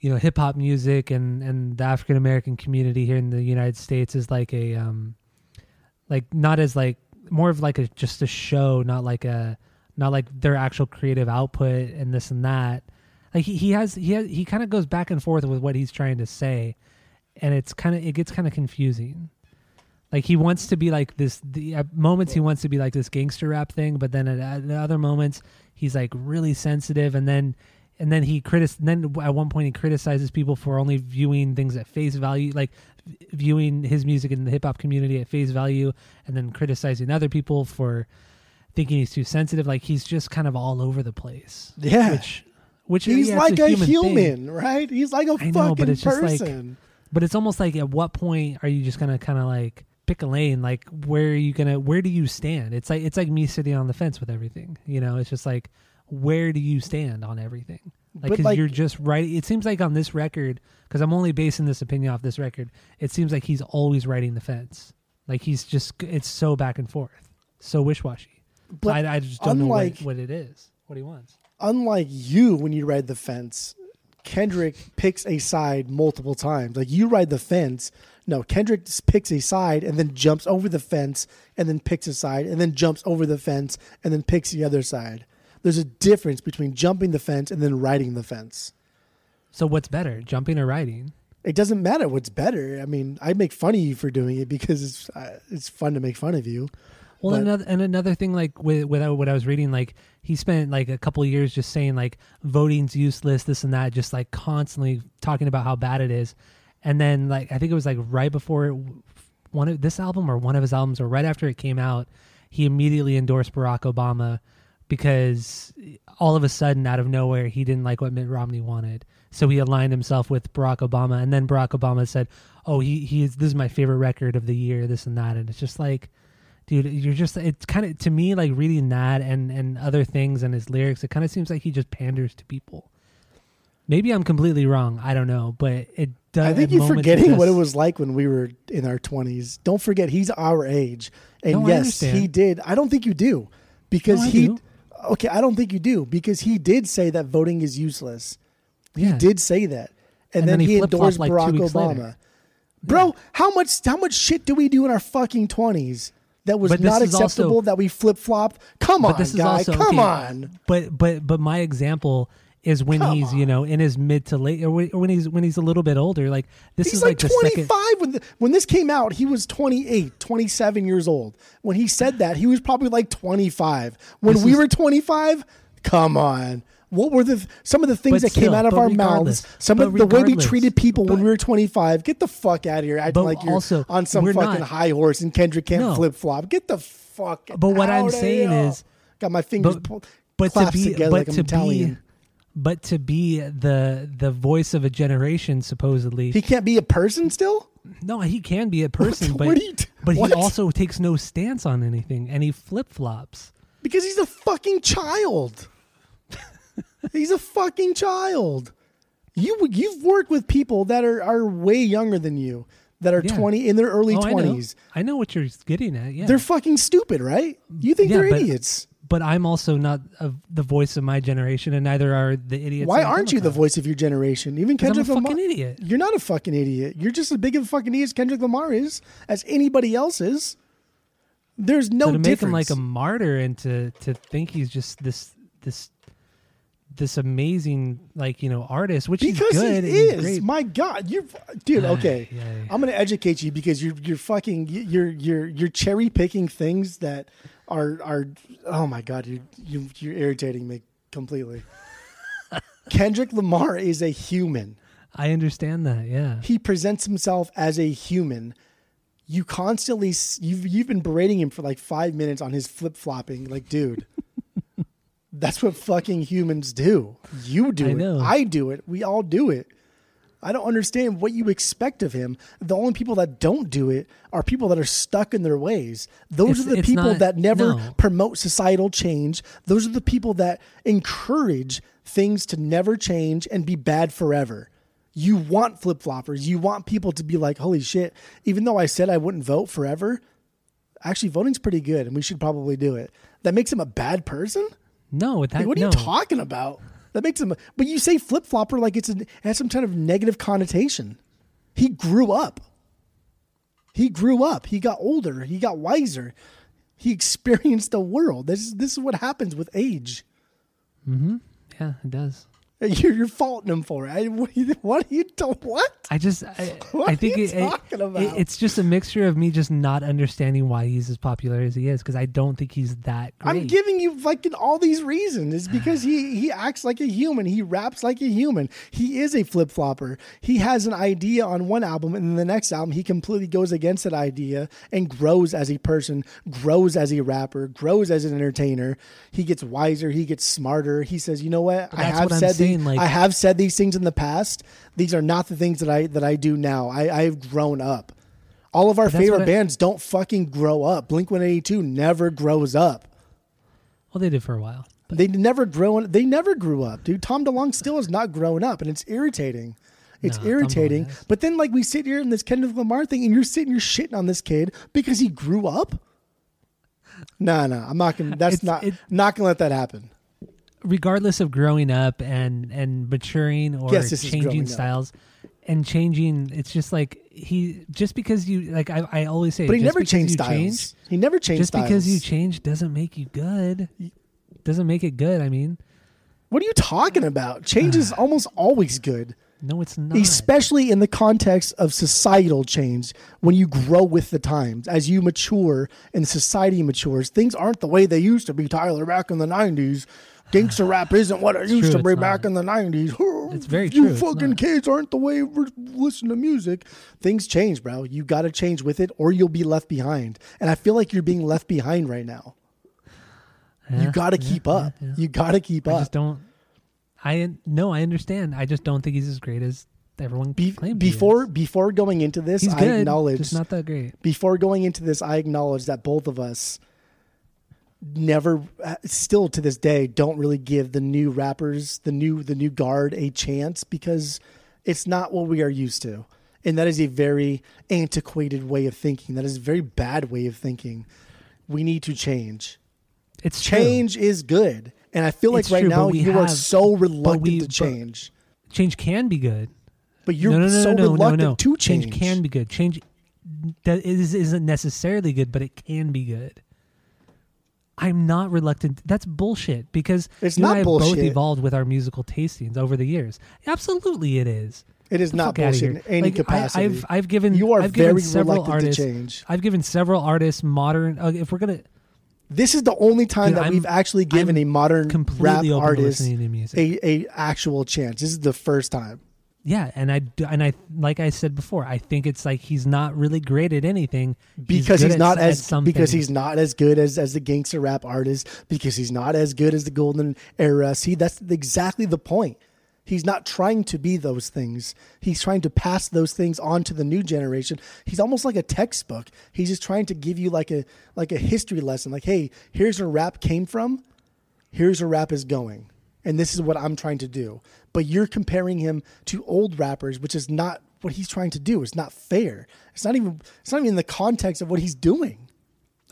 you know hip hop music and and the African American community here in the United States is like a um like not as like more of like a just a show, not like a not like their actual creative output and this and that. Like he, he has he has, he kind of goes back and forth with what he's trying to say, and it's kind of it gets kind of confusing. Like he wants to be like this. The at moments he wants to be like this gangster rap thing, but then at, at other moments he's like really sensitive, and then and then he critic. Then at one point he criticizes people for only viewing things at face value, like viewing his music in the hip hop community at face value, and then criticizing other people for thinking he's too sensitive. Like he's just kind of all over the place. Yeah. which which He's yeah, like a human, human, right? He's like a I know, but fucking it's just like- person. But it's almost like at what point are you just gonna kind of like pick a lane? Like where are you gonna? Where do you stand? It's like it's like me sitting on the fence with everything. You know, it's just like where do you stand on everything? Like because like- you're just writing. It seems like on this record, because I'm only basing this opinion off this record. It seems like he's always writing the fence. Like he's just it's so back and forth, so wish washy. But I, I just don't unlike- know what, what it is, what he wants. unlike you when you ride the fence, Kendrick picks a side multiple times. Like you ride the fence. No, Kendrick just picks a side and then jumps over the fence and then picks a side and then jumps over the fence and then picks the other side. There's a difference between jumping the fence and then riding the fence. So what's better, jumping or riding? It doesn't matter what's better. I mean, I make fun of you for doing it because it's uh, it's fun to make fun of you. Well, But- another and another thing, like with, with uh, what I was reading, like he spent like a couple of years just saying like voting's useless, this and that, just like constantly talking about how bad it is, and then like I think it was like right before it, one of this album or one of his albums or right after it came out, he immediately endorsed Barack Obama because all of a sudden out of nowhere he didn't like what Mitt Romney wanted. So he aligned himself with Barack Obama and then Barack Obama said, "Oh, he he is this is my favorite record of the year, this and that." And it's just like dude, you're just it's kind of to me like reading that and and other things and his lyrics, it kind of seems like he just panders to people. Maybe I'm completely wrong. I don't know, but it does I think you're forgetting what it was like when we were in our 20s. Don't forget, he's our age. And No, yes, he did. I don't think you do because No, he. do. Okay, I don't think you do because he did say that voting is useless. He Yeah. did say that, and, And then, then he he endorsed like Barack weeks Obama. later. Bro, how much how much shit do we do in our fucking 20s that was But not is also- acceptable that we flip flop. Come on, this is guy, also come okay, on. But but but my example is when Come he's you know in his mid to late or when, he's when he's a little bit older. Like this He's is like, the 25 second. when the, when this came out. He was 28, 27 years old. When he said that, he was probably like 25. When This we is- were 25, come on. What were the some of the things But that came out of our mouths? Some of the way we treated people when we were 25. Get the fuck out of here, acting like you're also, on some fucking not- high horse and Kendrick can't No. flip flop. Get the fuck. Out of here. But what I'm saying here. is- got my fingers but, pulled, but to be together but like I'm to Italian. be but to be the the voice of a generation supposedly he can't be a person still. no he can be a person What but you t- but he also takes no stance on anything and he flip-flops Because he's a fucking child. He's a fucking child. You you've worked with people that are, are way younger than you, that are Yeah. twenty in their early Oh, I know. twenties. I know what you're getting at yeah They're fucking stupid, right? You think Yeah, they're but- idiots. but I'm also not of the voice of my generation and neither are the idiots Why aren't you the voice of your generation? Even 'Cause I'm a Kendrick Lamar. fucking idiot. You're not a fucking idiot. You're just as big of a fucking idiot as Kendrick Lamar is, as anybody else is. There's no so to make him like a martyr and to to think he's just this this this amazing like you know artist which because he's good he is. My God, you, dude. Okay, yeah, yeah. I'm gonna educate you because you're you're fucking you're you're you're cherry picking things that are are. Oh my God, you you you're irritating me completely. Kendrick Lamar is a human. I understand that yeah He presents himself as a human. You constantly you've you've been berating him for like five minutes on his flip flopping. Like, dude. That's what fucking humans do. You do I it. know. I do it. We all do it. I don't understand what you expect of him. The only people that don't do it are people that are stuck in their ways. Those It's- are the people not- that never no. promote societal change. Those are the people that encourage things to never change and be bad forever. You want flip floppers. You want people to be like, holy shit, even though I said I wouldn't vote forever, actually voting's pretty good and we should probably do it. That makes him a bad person? No that Like, what are no. you talking about? That makes him. But you say flip flopper like it's a, it has some kind of negative connotation. He grew up. He grew up. He got older. He got wiser. He experienced the world. This is this is what happens with age. Hmm. yeah it does You're, you're faulting him for it. I, what are you? What are you? do- What? I just I, I think it, it- talking it- about? it's just a mixture of me just not understanding why he's as popular as he is because I don't think he's that great. I'm giving you fucking all these reasons. It's because he he acts like a human. He raps like a human. He is a flip flopper. He has an idea on one album, and then the next album he completely goes against that idea and grows as a person, grows as a rapper, grows as an entertainer. He gets wiser. He gets smarter. He says, "You know what? I have what said saying, like- I have said these things in the past. These are not the things that I that I do now. I I've grown up." All of our favorite I- bands don't fucking grow up. Blink 182 never grows up. well, they did for a while. They never grow. They never grew up, dude. Tom DeLonge still is not grown up, and it's irritating. It's No, irritating. But then, like, we sit here in this Kendrick Lamar thing, and you're sitting, you're shitting on this kid because he grew up. No, no, I'm not gonna. That's It's- not it- not gonna let that happen. Regardless of growing up and and maturing or Yes, this is growing changing up. styles and changing it's just like he just because you like i, I always say But he never changed styles. change- he never changed just styles. because you change doesn't make you good doesn't make it good i mean What are you talking about? Change is almost always good. No, it's not. especially in the context of societal change when you grow with the times as you mature and society matures things aren't the way they used to be tyler back in the 90s gangster rap isn't what it used true, to be back in the 90s It's very you true, it's fucking kids aren't the way we listen to music things change bro you got to change with it or you'll be left behind and i feel like you're being left behind right now you got to yeah, keep yeah, up yeah. you got to keep I up just don't. I no, I understand. I just don't think he's as great as everyone Be- before is. before going into this he's i good, acknowledge not that great. before going into this, I acknowledge that both of us never, uh, still to this day, don't really give the new rappers, the new the new guard, a chance because it's not what we are used to, and that is a very antiquated way of thinking. That is a very bad way of thinking. We need to change. It's true. Change is good, and I feel like It's right true, now you are so reluctant we- to change. Change can be good. But you're no, no, no, so no, no, reluctant no, no. to change. Change can be good. Change that is isn't necessarily good, but it can be good. I'm not reluctant. That's bullshit because It's you and I have both evolved with our musical tastings over the years. Absolutely, it is. It is The not bullshit in any Like, capacity. I, have I've given You are I've given very several reluctant to artists. change. I've given several artists modern. Uh, if we're gonna This is the only time Dude, that I'm- we've actually given I'm a modern rap to artist to a, a actual chance. This is the first time. Yeah, and I and I like I said before, I think it's like he's not really great at anything Because good he's, not at as some because he's not as good as as the gangster rap artist, because he's not as good as the golden era. See, that's exactly the point. He's not trying to be those things. He's trying to pass those things on to the new generation. He's almost like a textbook. He's just trying to give you like a like a history lesson. Like, hey, here's where rap came from. here's where rap is going and this is what i'm trying to do but you're comparing him to old rappers which is not what he's trying to do it's not fair it's not even it's not even in the context of what he's doing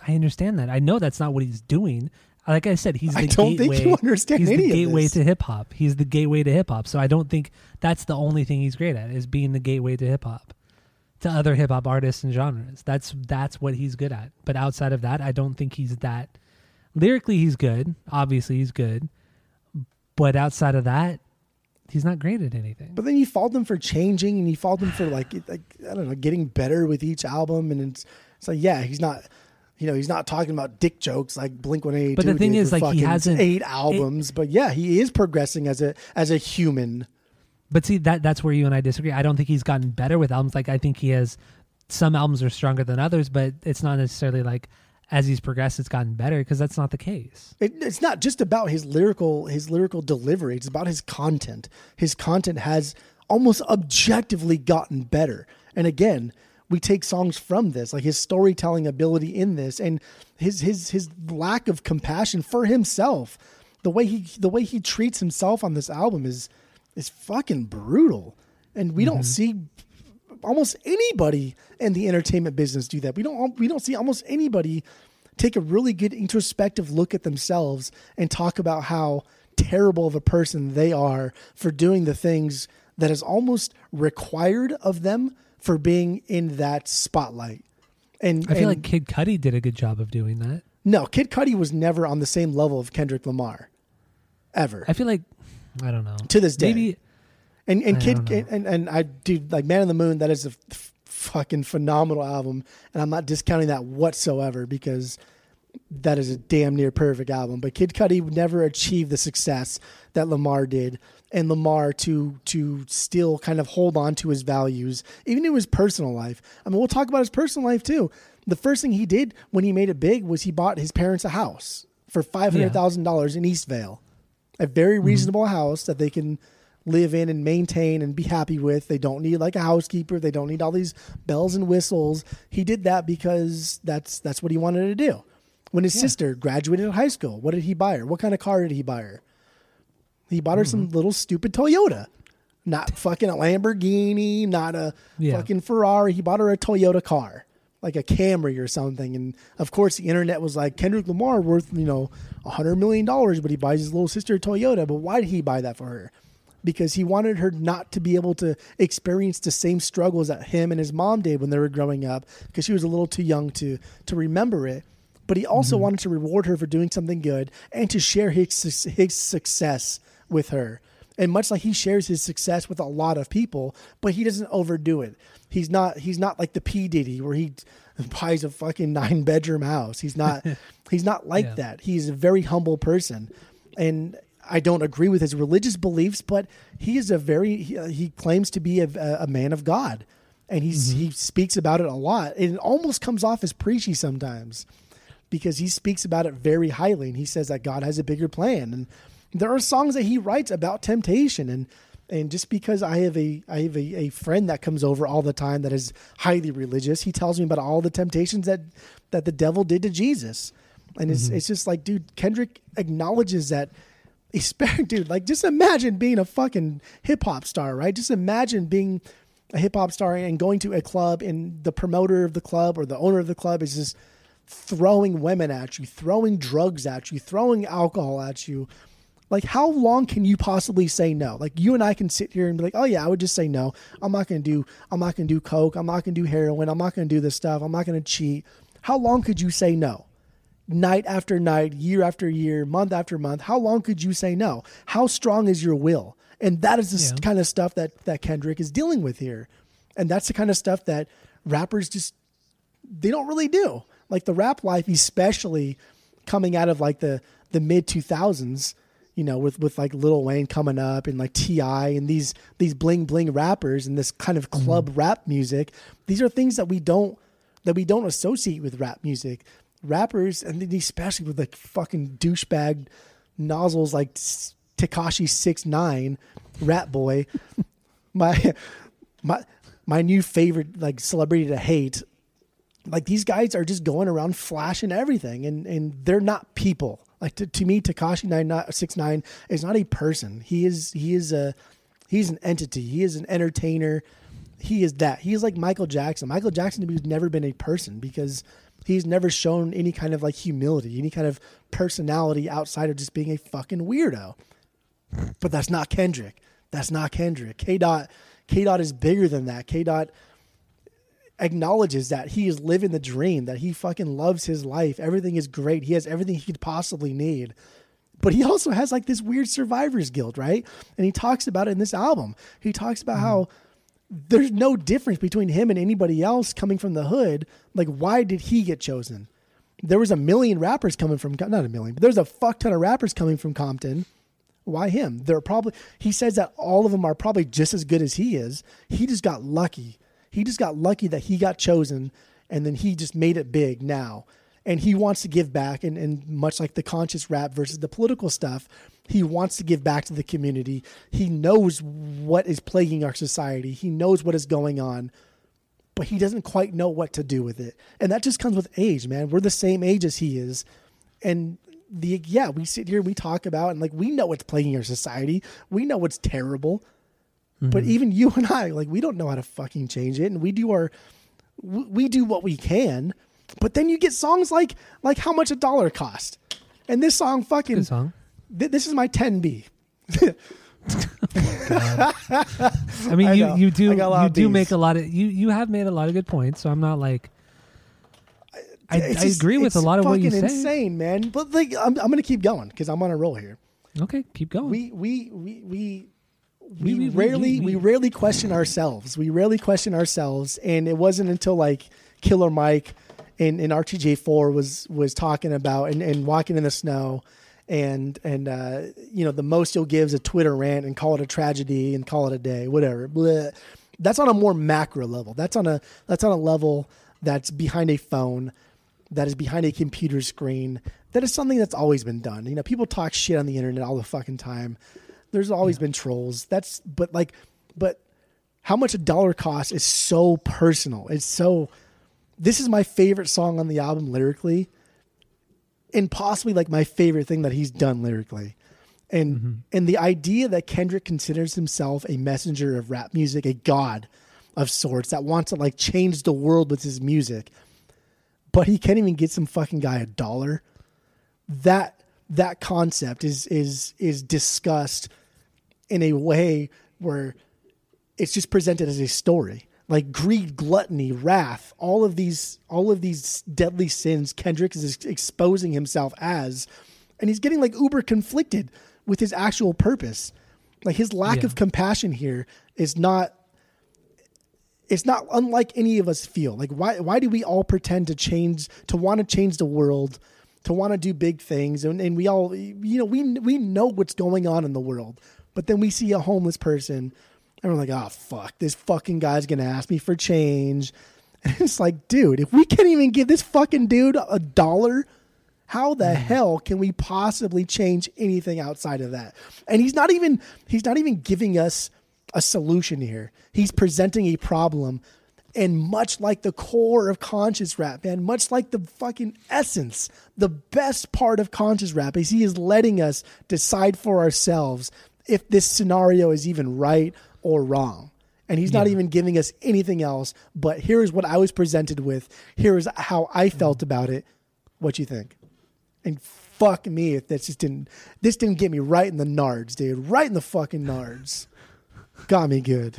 I understand that. I know that's not what he's doing. Like I said, he's the I don't think gateway. you understand he's any the of gateway this. to hip hop. He's the gateway to hip hop. So I don't think that's the only thing he's great at is being the gateway to hip hop, to other hip hop artists and genres. That's that's what he's good at. But outside of that, I don't think he's that. Lyrically, he's good. Obviously, he's good. But outside of that, he's not great at anything. but then you fault him for changing and you fault him for like like i don't know getting better with each album and it's it's like yeah he's not you know he's not talking about dick jokes like blink 182 But the thing is, like, he hasn't- eight albums but yeah he is progressing as a as a human But see that that's where you and I disagree. I don't think he's gotten better with albums. Like I think he has some albums are stronger than others, but it's not necessarily like as he's progressed it's gotten better because that's not the case. it, it's not just about his lyrical his lyrical delivery it's about his content. His content has almost objectively gotten better. And again we take songs from this like his storytelling ability in this and his his his lack of compassion for himself. The way he the way he treats himself on this album is is fucking brutal. And we don't mm-hmm. see almost anybody in the entertainment business do that. We don't we don't see almost anybody take a really good introspective look at themselves and talk about how terrible of a person they are for doing the things that is almost required of them for being in that spotlight. And I feel and like Kid Cudi did a good job of doing that. no, Kid Cudi was never on the same level of Kendrick Lamar, ever. I feel like I don't know. To this day. Maybe And and I kid and, and I do like Man in the Moon. That is a f- fucking phenomenal album, and I'm not discounting that whatsoever because that is a damn near perfect album. But Kid Cudi would never achieve the success that Lamar did, and Lamar to to still kind of hold on to his values, even in his personal life. I mean, we'll talk about his personal life too. The first thing he did when he made it big was he bought his parents a house for five hundred thousand dollars in Eastvale a very mm-hmm. reasonable house that they can live in and maintain and be happy with. They don't need like a housekeeper. They don't need all these bells and whistles. He did that because that's that's what he wanted to do. When his sister graduated high school, what did he buy her? What kind of car did he buy her? He bought her some mm-hmm. little stupid Toyota. Not fucking a Lamborghini, not a Yeah. fucking Ferrari. He bought her a Toyota car, like a Camry or something. And of course, the internet was like Kendrick Lamar worth you know a hundred million dollars, but he buys his little sister a Toyota. But why did he buy that for her? Because he wanted her not to be able to experience the same struggles that him and his mom did when they were growing up, because she was a little too young to to remember it. But he also mm-hmm. wanted to reward her for doing something good and to share his his success with her. And much like he shares his success with a lot of people, but he doesn't overdo it. He's not he's not like the P Diddy where he buys a fucking nine bedroom house. He's not he's not like Yeah. that. He's a very humble person. And I don't agree with his religious beliefs, but he is a very he, uh, he claims to be a, a man of God, and he's he speaks about it a lot. It almost comes off as preachy sometimes because he speaks about it very highly, and he says that God has a bigger plan. And there are songs that he writes about temptation, and and just because I have a I have a, a friend that comes over all the time that is highly religious, he tells me about all the temptations that that the devil did to Jesus. And it's it's just like, dude, Kendrick acknowledges that he's dude, like just imagine being a fucking hip hop star, right? Just imagine being a hip hop star and going to a club and the promoter of the club or the owner of the club is just throwing women at you, throwing drugs at you, throwing alcohol at you. Like, how long can you possibly say no? Like, you and I can sit here and be like, "Oh yeah, I would just say no. I'm not gonna do. I'm not gonna do coke. I'm not gonna do heroin. I'm not gonna do this stuff. I'm not gonna cheat." How long could you say no? Night after night, year after year, month after month. How long could you say no? How strong is your will? And that is the Yeah. kind of stuff that that Kendrick is dealing with here, and that's the kind of stuff that rappers just they don't really do. Like the rap life, especially coming out of like the the mid two thousands, you know, with with like Lil Wayne coming up and like T.I. and these these bling bling rappers and this kind of mm-hmm. club rap music. These are things that we don't that we don't associate with rap music. Rappers and then especially with like fucking douchebag nozzles like Tekashi six nine, Rat Boy. my my my new favorite like celebrity to hate like these guys are just going around flashing everything and and they're not people. Like to, to me tekashi 969 is not a person. He is he is a he's an entity. He is an entertainer. He is that. He is like michael jackson. Michael jackson to me has never been a person because he's never shown any kind of like humility any kind of personality outside of just being a fucking weirdo but that's not kendrick that's not kendrick k dot k dot is bigger than that k dot acknowledges that he is living the dream, that he fucking loves his life. Everything is great. He has everything he could possibly need. But he also has like this weird survivor's guilt, right? And he talks about it in this album. He talks about mm. how there's no difference between him and anybody else coming from the hood. Like, why did he get chosen? There was a million rappers coming from, not a million, but there's a fuck ton of rappers coming from Compton. Why him? They're probably, he says that all of them are probably just as good as he is. He just got lucky. He just got lucky that he got chosen and then he just made it big now. And he wants to give back. And, and much like the conscious rap versus the political stuff, he wants to give back to the community. He knows what is plaguing our society, he knows what is going on but he doesn't quite know what to do with it. And that just comes with age, man. We're the same age as he is. And the yeah, we sit here, we talk about and like we know what's plaguing our society. We know what's terrible. But mm-hmm. even you and I, like we don't know how to fucking change it and we do our we we do what we can. But then you get songs like like how much a dollar cost. And this song fucking Good song. Th- this is my 10B. I mean, I you, know. you do I got a lot you do make a lot of you you have made a lot of good points. So I'm not like I, I just- agree with a lot of what you fucking say. insane, man. But like I'm I'm going to keep going cuz I'm on a roll here. Okay, keep going. we we we we We- we we- rarely we- we, rarely question ourselves. We rarely question ourselves, and it wasn't until like Killer Mike in in RTJ4 was was talking about and, and walking in the snow, and and uh, you know the most you'll give is a Twitter rant and call it a tragedy and call it a day, whatever. Bleh. That's on a more macro level. That's on a that's on a level that's behind a phone that is behind a computer screen. That is something that's always been done. You know, people talk shit on the internet all the fucking time. There's always been trolls. That's but like but how much a dollar costs is so personal. It's so this is my favorite song on the album lyrically and possibly like my favorite thing that he's done lyrically. And mm-hmm. and the idea that Kendrick considers himself a messenger of rap music, a god of sorts that wants to like change the world with his music, but he can't even get some fucking guy a dollar. That that concept is is is discussed in a way where it's just presented as a story like greed gluttony wrath all of these all of these deadly sins kendrick is exposing himself as and he's getting like uber conflicted with his actual purpose. Like his lack Yeah. of compassion here is not it's not unlike any of us feel. Like why why do we all pretend to change to want to change the world, to want to do big things and, and we all you know we we know what's going on in the world. But then we see a homeless person and we're like, "Oh fuck, this fucking guy's going to ask me for change." And it's like, dude, if we can't even give this fucking dude a dollar, how the mm. hell can we possibly change anything outside of that? And he's not even he's not even giving us a solution here. He's presenting a problem and much like the core of conscious rap, man, much like the fucking essence, the best part of conscious rap is he is letting us decide for ourselves if this scenario is even right or wrong. And he's not even giving us anything else, but here's what I was presented with. Here's how I felt about it. What you think? And fuck me if this just didn't this didn't get me right in the nards, dude. Right in the fucking nards. Got me good.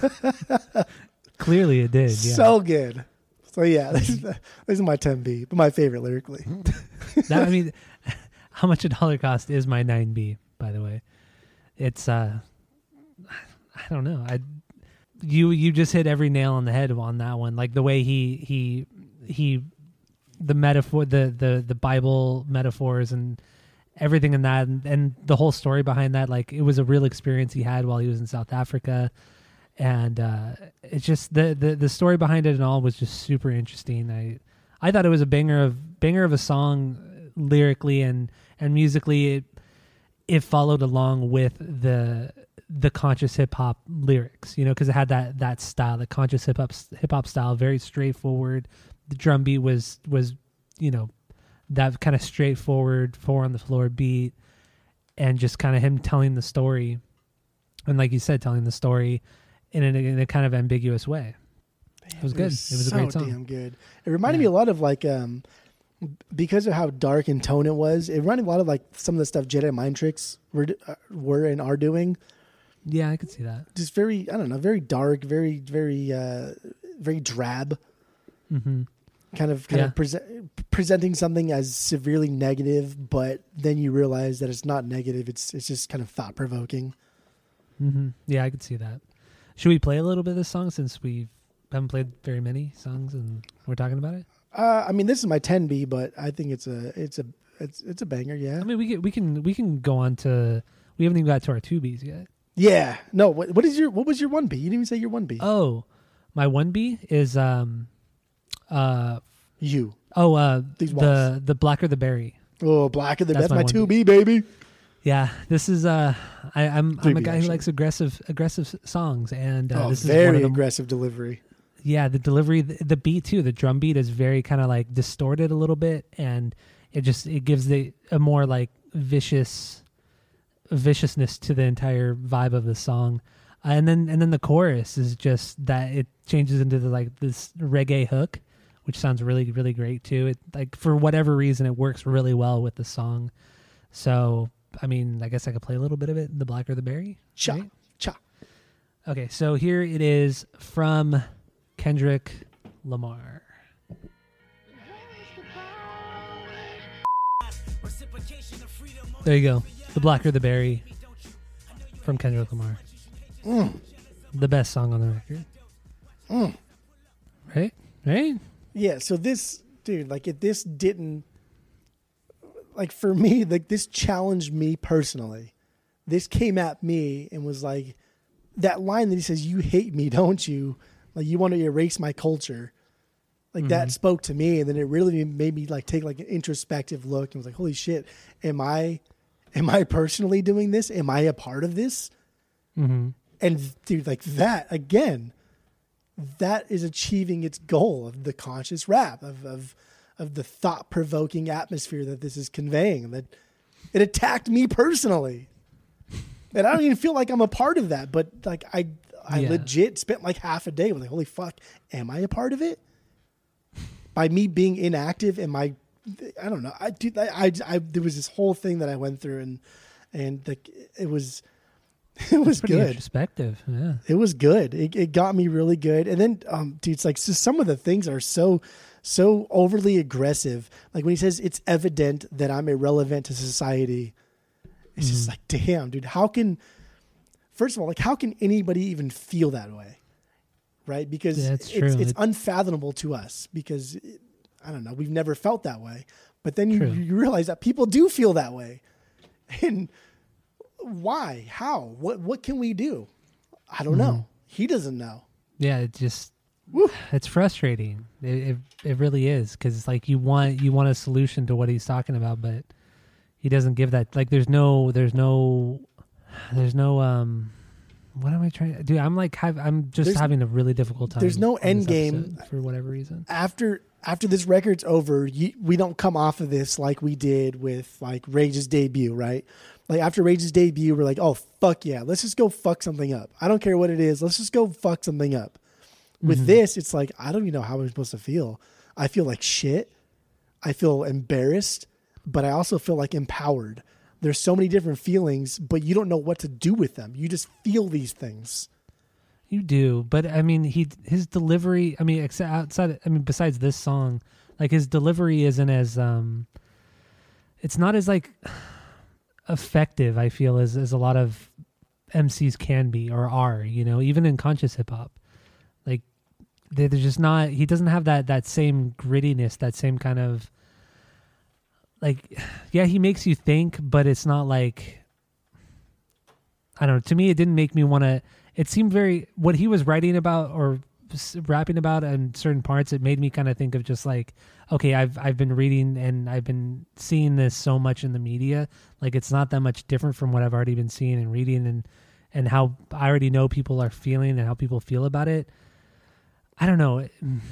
Clearly, it did. Yeah. So good. So yeah, this is, this is my 10B, but my favorite lyrically. that, I mean, how much a dollar cost is my 9B, by the way? It's, uh, I don't know. I, you, you just hit every nail on the head on that one. Like the way he, he, he, the metaphor, the, the, the Bible metaphors and everything in that and, and the whole story behind that. Like it was a real experience he had while he was in South Africa. And, uh, it's just the, the, the story behind it and all was just super interesting. I, I thought it was a banger of banger of a song lyrically and and musically. It it followed along with the the conscious hip hop lyrics, you know, because it had that that style, the conscious hip hop hip hop style, very straightforward. The drum beat was was you know that kind of straightforward four on the floor beat, and just kind of him telling the story, and like you said, telling the story in a, in a kind of ambiguous way. It was good. It was a so great song. damn good. It reminded Yeah. me a lot of like um because of how dark in tone it was. It reminded me a lot of like some of the stuff Jedi Mind Tricks were uh, were and are doing. Yeah, I could see that. Just very I don't know, very dark, very very uh very drab. hmm Kind of kind Yeah. of prese- presenting something as severely negative, but then you realize that it's not negative. It's it's just kind of thought provoking. Mm-hmm. Yeah, I could see that. Should we play a little bit of this song since we haven't played very many songs and we're talking about it? Uh, I mean, this is my 10B, but I think it's a it's a it's it's a banger. Yeah, I mean, we can we can we can go on to. We haven't even got to our two Bs yet. Yeah. No, what, what is your what was your one B? You didn't even say your one B. Oh, my one B is um, uh, you. oh, uh, These the walls. the blacker the berry. Oh, black of the That's that's, my my two B baby. Yeah, this is uh, I, I'm I'm a 3B guy who likes aggressive aggressive songs, and uh, oh, this is very aggressive delivery. yeah the delivery the, the beat too the drum beat is very kind of like distorted a little bit and it just it gives the a more like vicious viciousness to the entire vibe of the song uh, and then and then the chorus is just that it changes into the like this reggae hook which sounds really really great too it like for whatever reason it works really well with the song so i mean i guess i could play a little bit of it the blacker the berry Cha right? cha. Okay, so here it is from Kendrick Lamar. There you go. The Blacker the Berry from Kendrick Lamar. Mm. The best song on the record. Mm. Right? Right? Yeah. So this dude, like, if this didn't, like, for me, like, this challenged me personally. This came at me and was like, that line that he says, "You hate me, don't you? Like, you want to erase my culture." Like that Mhm. spoke to me, and then it really made me like take like an introspective look and was like, "Holy shit, am I, am I personally doing this? Am I a part of this?" Mm-hmm. And dude, like that again, that is achieving its goal of the conscious rap of of of the thought provoking atmosphere that this is conveying. That it attacked me personally, and I don't even feel like I'm a part of that. But like I, I Yeah. legit spent like half a day with like, holy fuck, am I a part of it? By me being inactive, am I? I don't know. I dude, I, I, I there was this whole thing that I went through, and and like it was, it was Pretty good introspective. Yeah. it was good. It, it got me really good. And then, um, dude, it's like just some of the things are so, so overly aggressive. Like when he says it's evident that I'm irrelevant to society, It's just like, damn, dude, how can first of all, like how can anybody even feel that way? Right? Because Yeah, it's it's, it's unfathomable to us because I don't know, we've never felt that way. But then you, you realize that people do feel that way. And why? How? What what can we do? I don't Mm-hmm. know. He doesn't know. Yeah, it just it's frustrating. It it, it really is because it's like you want you want a solution to what he's talking about, but he doesn't give that. Like, there's no there's no there's no um. What am I trying to do? I'm like I'm just There's- having a really difficult time. there's no end game. for whatever reason. after after this record's over, you, we don't come off of this like we did with like Rage's debut, right? Like after Rage's debut, we're like, oh fuck yeah, let's just go fuck something up. I don't care what it is, let's just go fuck something up. With mm-hmm. this, it's like I don't even know how I'm supposed to feel. I feel like shit. I feel embarrassed, but I also feel like empowered. There's so many different feelings, but you don't know what to do with them. You just feel these things. You do, but I mean, he his delivery. I mean, except outside. I mean, besides this song, like his delivery isn't as um, it's not as like effective. I feel as as a lot of MCs can be or are. You know, even in conscious hip hop, like they're they're just not. He doesn't have that that same grittiness, that same kind of like. Yeah, he makes you think, but it's not like I don't know. To me, it didn't make me want to. It seemed very what he was writing about or rapping about in certain parts. It made me kind of think of just like, okay, I've I've been reading and I've been seeing this so much in the media. Like it's not that much different from what I've already been seeing and reading and and how I already know people are feeling and how people feel about it. I don't know.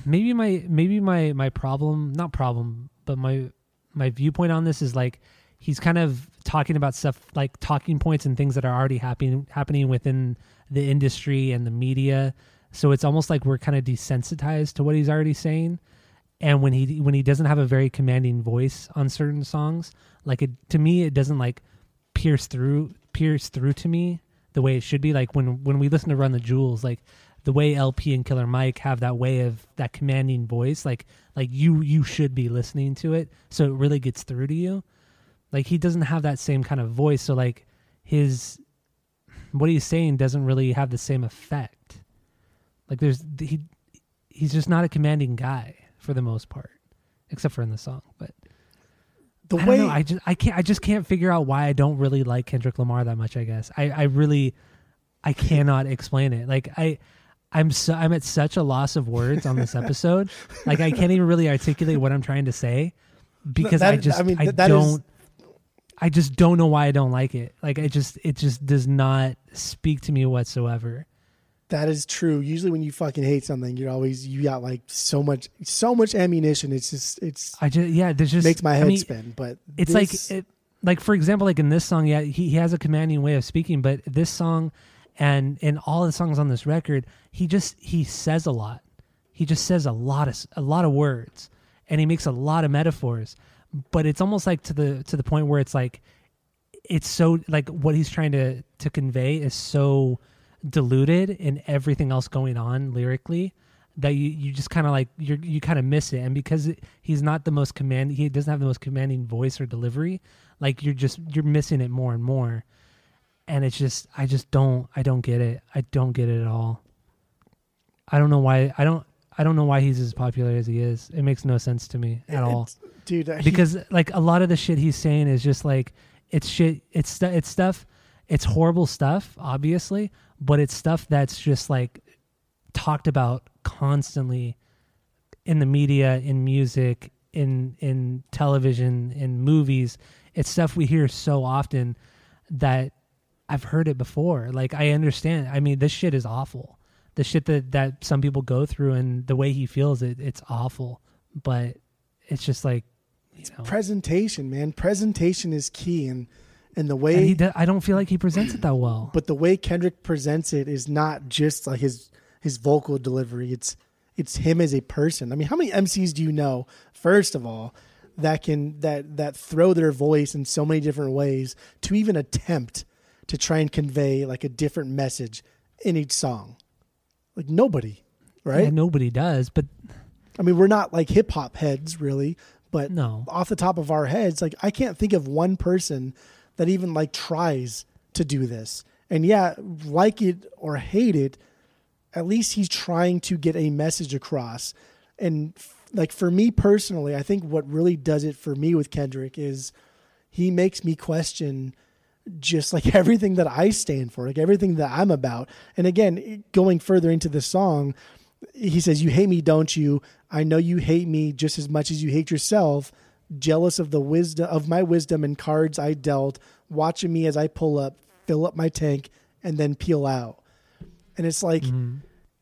Maybe my maybe my my problem, not problem, but my my viewpoint on this is like he's kind of talking about stuff like talking points and things that are already happening happening within the industry and the media. So it's almost like we're kind of desensitized to what he's already saying. And when he when he doesn't have a very commanding voice on certain songs, like it to me it doesn't like pierce through pierce through to me the way it should be. Like when when we listen to Run the Jewels, like the way El-P and Killer Mike have that way of that commanding voice, like like you you should be listening to it, so it really gets through to you. Like he doesn't have that same kind of voice, so like his what he's saying doesn't really have the same effect. Like there's he he's just not a commanding guy for the most part, except for in the song. But The I way know. I just I can't I just can't figure out why I don't really like Kendrick Lamar that much. I guess I I really I cannot explain it. Like I I'm so I'm at such a loss of words on this episode. like I can't even really articulate what I'm trying to say because that- I just I I, mean, th- that is- don't I just don't know why I don't like it. Like it just it just does not speak to me whatsoever. That is true. Usually, when you fucking hate something, you're always you got like so much, so much ammunition. It's just it's I just yeah, there's just makes my I head mean, spin. But it's this- like it, like for example like in this song yeah he, he has a commanding way of speaking but this song and in all the songs on this record he just he says a lot he just says a lot of a lot of words and he makes a lot of metaphors but it's almost like to the to the point where it's like it's so like what he's trying to to convey is so diluted in everything else going on lyrically that you, you just kind of like you you kind of miss it. And because it, he's not the most command he doesn't have the most commanding voice or delivery like you're just you're missing it more and more. And it's just i just don't i don't get it. I don't get it at all. I don't know why i don't i don't know why he's as popular as he is. It makes no sense to me at all. it's- dude. because like a lot of the shit he's saying is just like it's shit it's it's stuff it's horrible stuff obviously but it's stuff that's just like talked about constantly in the media in music in in television in movies. It's stuff we hear so often that I've heard it before. Like I understand. I mean this shit is awful. The shit that that some people go through and the way he feels it it's awful. But it's just like you know presentation, man. Presentation is key, and and the way and he I don't feel like he presents it that well. but the way Kendrick presents it is not just like his his vocal delivery. It's it's him as a person. I mean, how many MCs do you know? First of all, that can that that throw their voice in so many different ways to even attempt to try and convey like a different message in each song. Like nobody, right? Yeah, nobody does, but I mean, we're not like hip hop heads really, but No. off the top of our heads, like I can't think of one person that even like tries to do this. And yeah, like it or hate it, at least he's trying to get a message across. And like for me personally, I think what really does it for me with Kendrick is he makes me question just like everything that I stand for, like everything that I'm about. And again, going further into the song, he says, You hate me, don't you? I know you hate me just as much as you hate yourself. Jealous of the wisdom of my wisdom and cards I dealt, watching me as I pull up, fill up my tank, and then peel out. And it's like,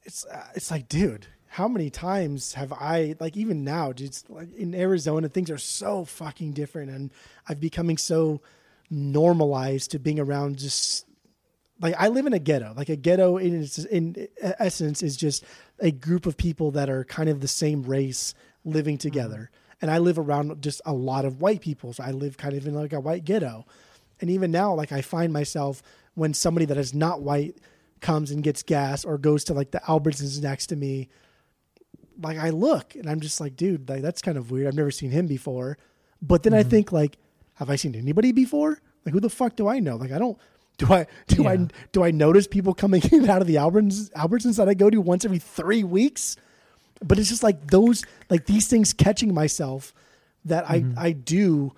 it's uh, it's like, dude, how many times have I like even now, just like in Arizona, things are so fucking different, and I've becoming so normalized to being around just like I live in a ghetto. Like a ghetto in its in essence is just a group of people that are kind of the same race living together. Mm-hmm. And I live around just a lot of white people. So I live kind of in like a white ghetto. And even now, like I find myself when somebody that is not white comes and gets gas or goes to like the Albertsons next to me, like I look and I'm just like, dude, like that's kind of weird. I've never seen him before. But then I mm-hmm. think like, have I seen anybody before? Like who the fuck do I know? Like I don't do I do I do I notice people coming in and out of the Albertsons Albertsons that I go to once every three weeks? But it's just like those like these things catching myself that I I do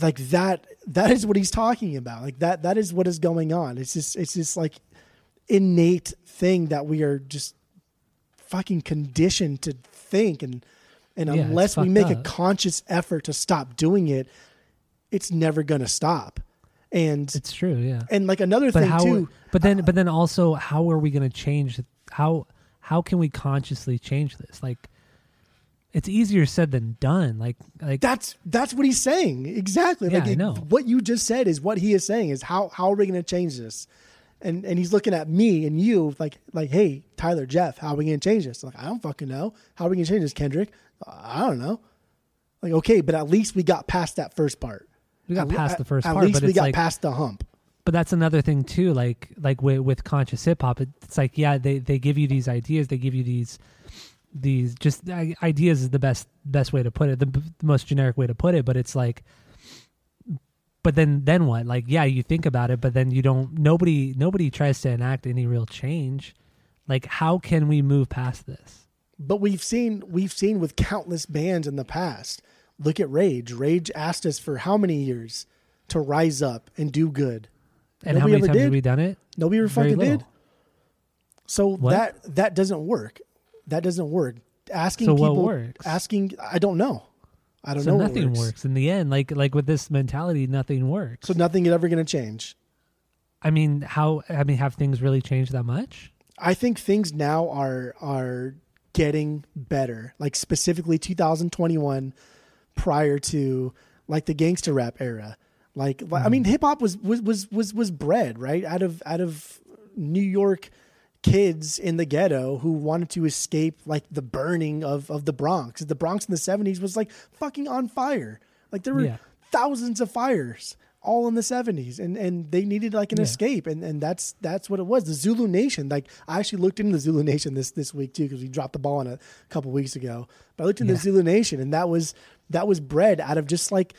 like that that is what he's talking about. Like that that is what is going on. It's just it's just like innate thing that we are just fucking conditioned to think and and Yeah, unless we make a conscious effort to stop doing it, it's never gonna stop. And It's true, yeah. and like another But thing how? too, but then, uh, but then also, how are we going to change? How how can we consciously change this? Like, it's easier said than done. Like, like that's that's what he's saying exactly. Yeah, like I it- know. what you just said is what he is saying is how how are we going to change this? And and he's looking at me and you like like hey Tyler Jeff how are we going to change this? Like I don't fucking know how are we going to change this Kendrick? I don't know. Like okay, but at least we got past that first part. We got At- past the first At part, least but we it's got like, past the hump. but that's another thing too. Like, like with, with conscious hip hop, it's like, yeah, they they give you these ideas, they give you these these just ideas is the best best way to put it, the, the most generic way to put it. But it's like, but then then what? Like, yeah, you think about it, but then you don't. Nobody nobody tries to enact any real change. Like, how can we move past this? But we've seen we've seen with countless bands in the past. Look at Rage. Rage asked us for how many years to rise up and do good. And how Nobody many ever times did. have we done it? Nobody ever Very fucking little. did. So What? that that doesn't work. That doesn't work. Asking So what people, works? asking, I don't know. I don't So know. what nothing works. in the end. Like like with this mentality, nothing works. So nothing is ever going to change. I mean, how? I mean, have things really changed that much? I think things now are are getting better. Like specifically 2021 prior to like the gangster rap era. Like I Mm-hmm. mean hip hop was was was was was bred, right? Out of out of New York kids in the ghetto who wanted to escape like the burning of of the Bronx. The Bronx in the 70s was like fucking on fire. Like there were Yeah. thousands of fires all in the 70s and and they needed like an Yeah. escape and and that's that's what it was the zulu nation like i actually looked into the zulu nation this this week too because we dropped the ball on it a couple weeks ago but i looked into Yeah. the zulu nation and that was that was bred out of just like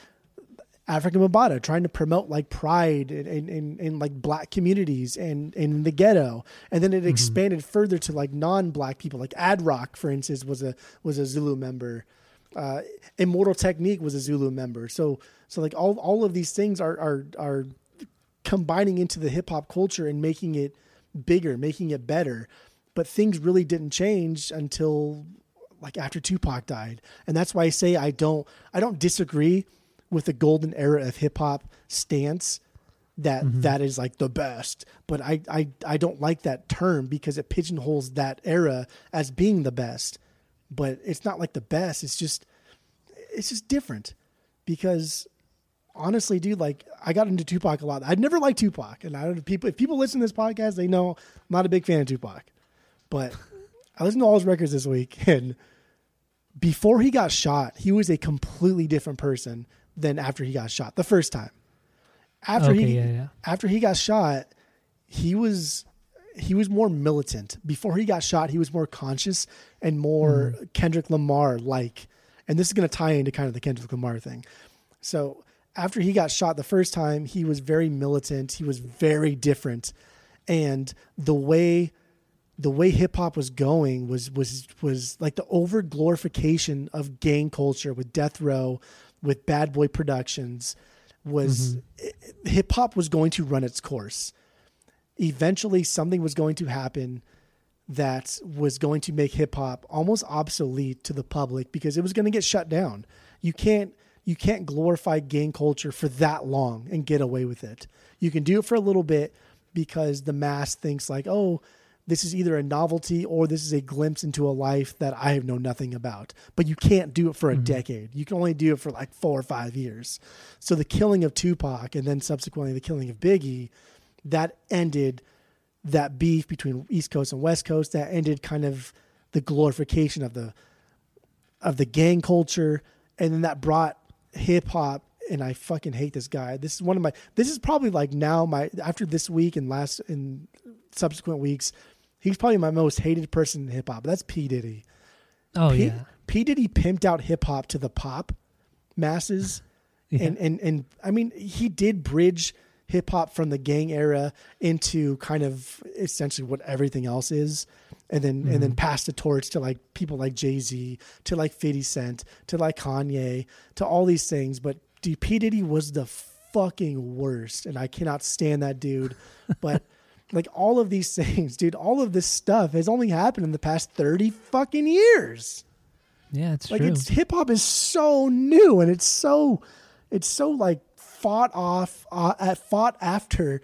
Afrika Bambaataa trying to promote like pride in, in, in, in like black communities and, and in the ghetto. And then it expanded further to like non-black people, like Ad Rock, for instance, was a, was a Zulu member. Uh, Immortal Technique was a Zulu member. So, so like all, all of these things are, are, are combining into the hip hop culture and making it bigger, making it better. But things really didn't change until like after Tupac died. And that's why I say I don't I don't disagree with the golden era of hip hop stance that mm-hmm. that is like the best. But I, I I don't like that term because it pigeonholes that era as being the best. But it's not like the best. It's just it's just different because honestly, dude, like I got into Tupac a lot. I'd never liked Tupac, and I don't know people if people listen to this podcast, they know I'm not a big fan of Tupac. But I listened to all his records this week, and before he got shot, he was a completely different person than after he got shot the first time. After Okay, he yeah, yeah. after he got shot, he was he was more militant. Before he got shot, he was more conscious and more Mm-hmm. Kendrick Lamar like. And this is going to tie into kind of the Kendrick Lamar thing. So after he got shot the first time, he was very militant. He was very different, and the way the way hip hop was going was was was like the over glorification of gang culture with Death Row, with Bad Boy Productions, was mm-hmm. hip hop was going to run its course. Eventually, something was going to happen that was going to make hip hop almost obsolete to the public because it was going to get shut down. You can't you can't glorify gang culture for that long and get away with it. You can do it for a little bit because the mass thinks like, "Oh, this is either a novelty or this is a glimpse into a life that I have known nothing about." But you can't do it for a mm-hmm. decade. You can only do it for like 4 or 5 years. So the killing of Tupac and then subsequently the killing of Biggie that ended that beef between East Coast and West Coast that ended kind of the glorification of the of the gang culture and then that brought hip hop and I fucking hate this guy. This is one of my this is probably like now my after this week and last and subsequent weeks, he's probably my most hated person in hip hop. That's P Diddy. Oh P, yeah. P Diddy pimped out hip hop to the pop masses, Yeah. and and and I mean he did bridge hip hop from the gang era into kind of essentially what everything else is, and then and Mm-hmm. then passed the torch to like people like Jay Z, to like Fifty Cent, to like Kanye, to all these things. But dude, P Diddy was the fucking worst, and I cannot stand that dude. But like all of these things, dude, all of this stuff has only happened in the past thirty fucking years. Yeah, it's Like true. it's hip hop is so new and it's so it's so like fought off uh, at fought after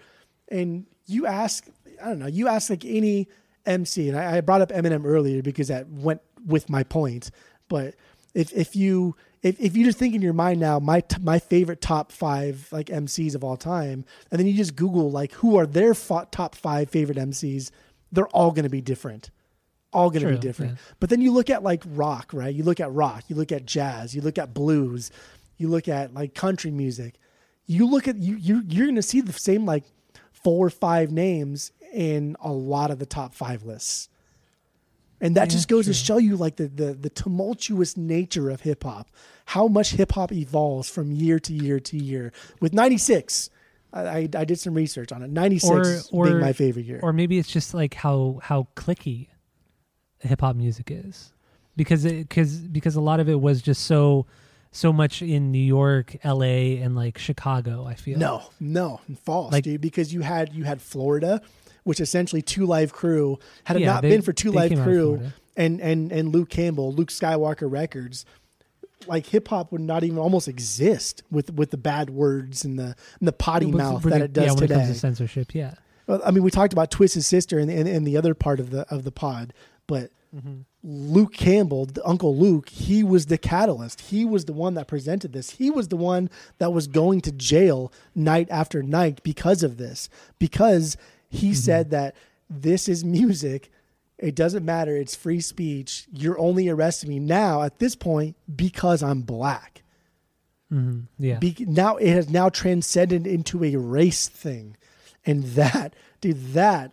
and you ask I don't know you ask like any MC and I, I brought up Eminem earlier because that went with my point but if if you if, if you just think in your mind now my t- my favorite top five like MCs of all time and then you just Google like who are their fo- top five favorite MCs they're all going to be different all going to be different. yeah. But then you look at like rock, right? You look at rock, you look at jazz, you look at blues, you look at like country music. You look at you you you're going to see the same like four or five names in a lot of the top 5 lists. And that Yeah, just goes true. to show you like the, the the tumultuous nature of hip hop, how much hip hop evolves from year to year to year. With 96, I, I, I did some research on it. 96 or or being my favorite year. Or maybe it's just like how how clicky hip hop music is, because it because because a lot of it was just so so much in New York, L.A., and like Chicago. I feel No, no, false, Like- dude. Because you had you had Florida, which essentially Two Live Crew had it Yeah, not they- been for Two Live came out of Crew and and and Luke Campbell, Luke Skywalker Records, like hip hop would not even almost exist with with the bad words and the and the potty mouth that it does yeah, when today. it comes to censorship. Yeah, Well, I mean, we talked about Twisted Sister in, in, in the other part of the of the pod, but mm-hmm. Luke Campbell, Uncle Luke, he was the catalyst. He was the one that presented this. He was the one that was going to jail night after night because of this. Because he mm-hmm. said that this is music. It doesn't matter. It's free speech. You're only arresting me now at this point because I'm black mm-hmm. yeah. be, now it has now transcended into a race thing and that dude that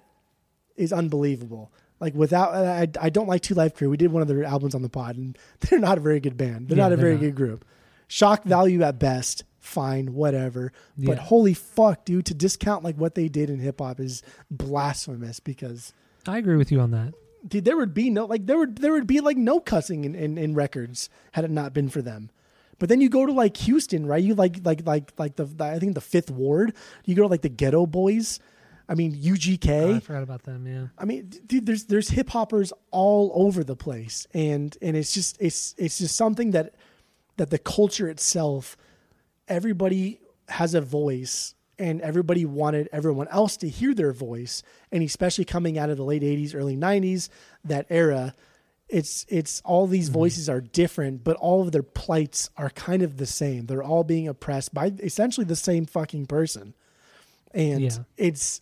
is unbelievable like without I, I don't like two Live Crew we did one of their albums on the pod and they're not a very good band they're Yeah, not a they're very not. good group shock value at best fine whatever but holy fuck dude to discount like what they did in hip-hop is blasphemous because I agree with you on that. dude, there would be no like there would there would be like no cussing in, in, in records had it not been for them. But then you go to like Houston, right? You like like like like the, the I think the Fifth Ward. You go to like the Geto Boys. I mean UGK. Oh, I forgot about them. Yeah. I mean, dude, there's there's hip hoppers all over the place, and and it's just it's it's just something that that the culture itself, everybody has a voice, and everybody wanted everyone else to hear their voice, and especially coming out of the late '80s, early '90s, that era. It's it's all these mm-hmm. voices are different, but all of their plights are kind of the same. They're all being oppressed by essentially the same fucking person, and Yeah. it's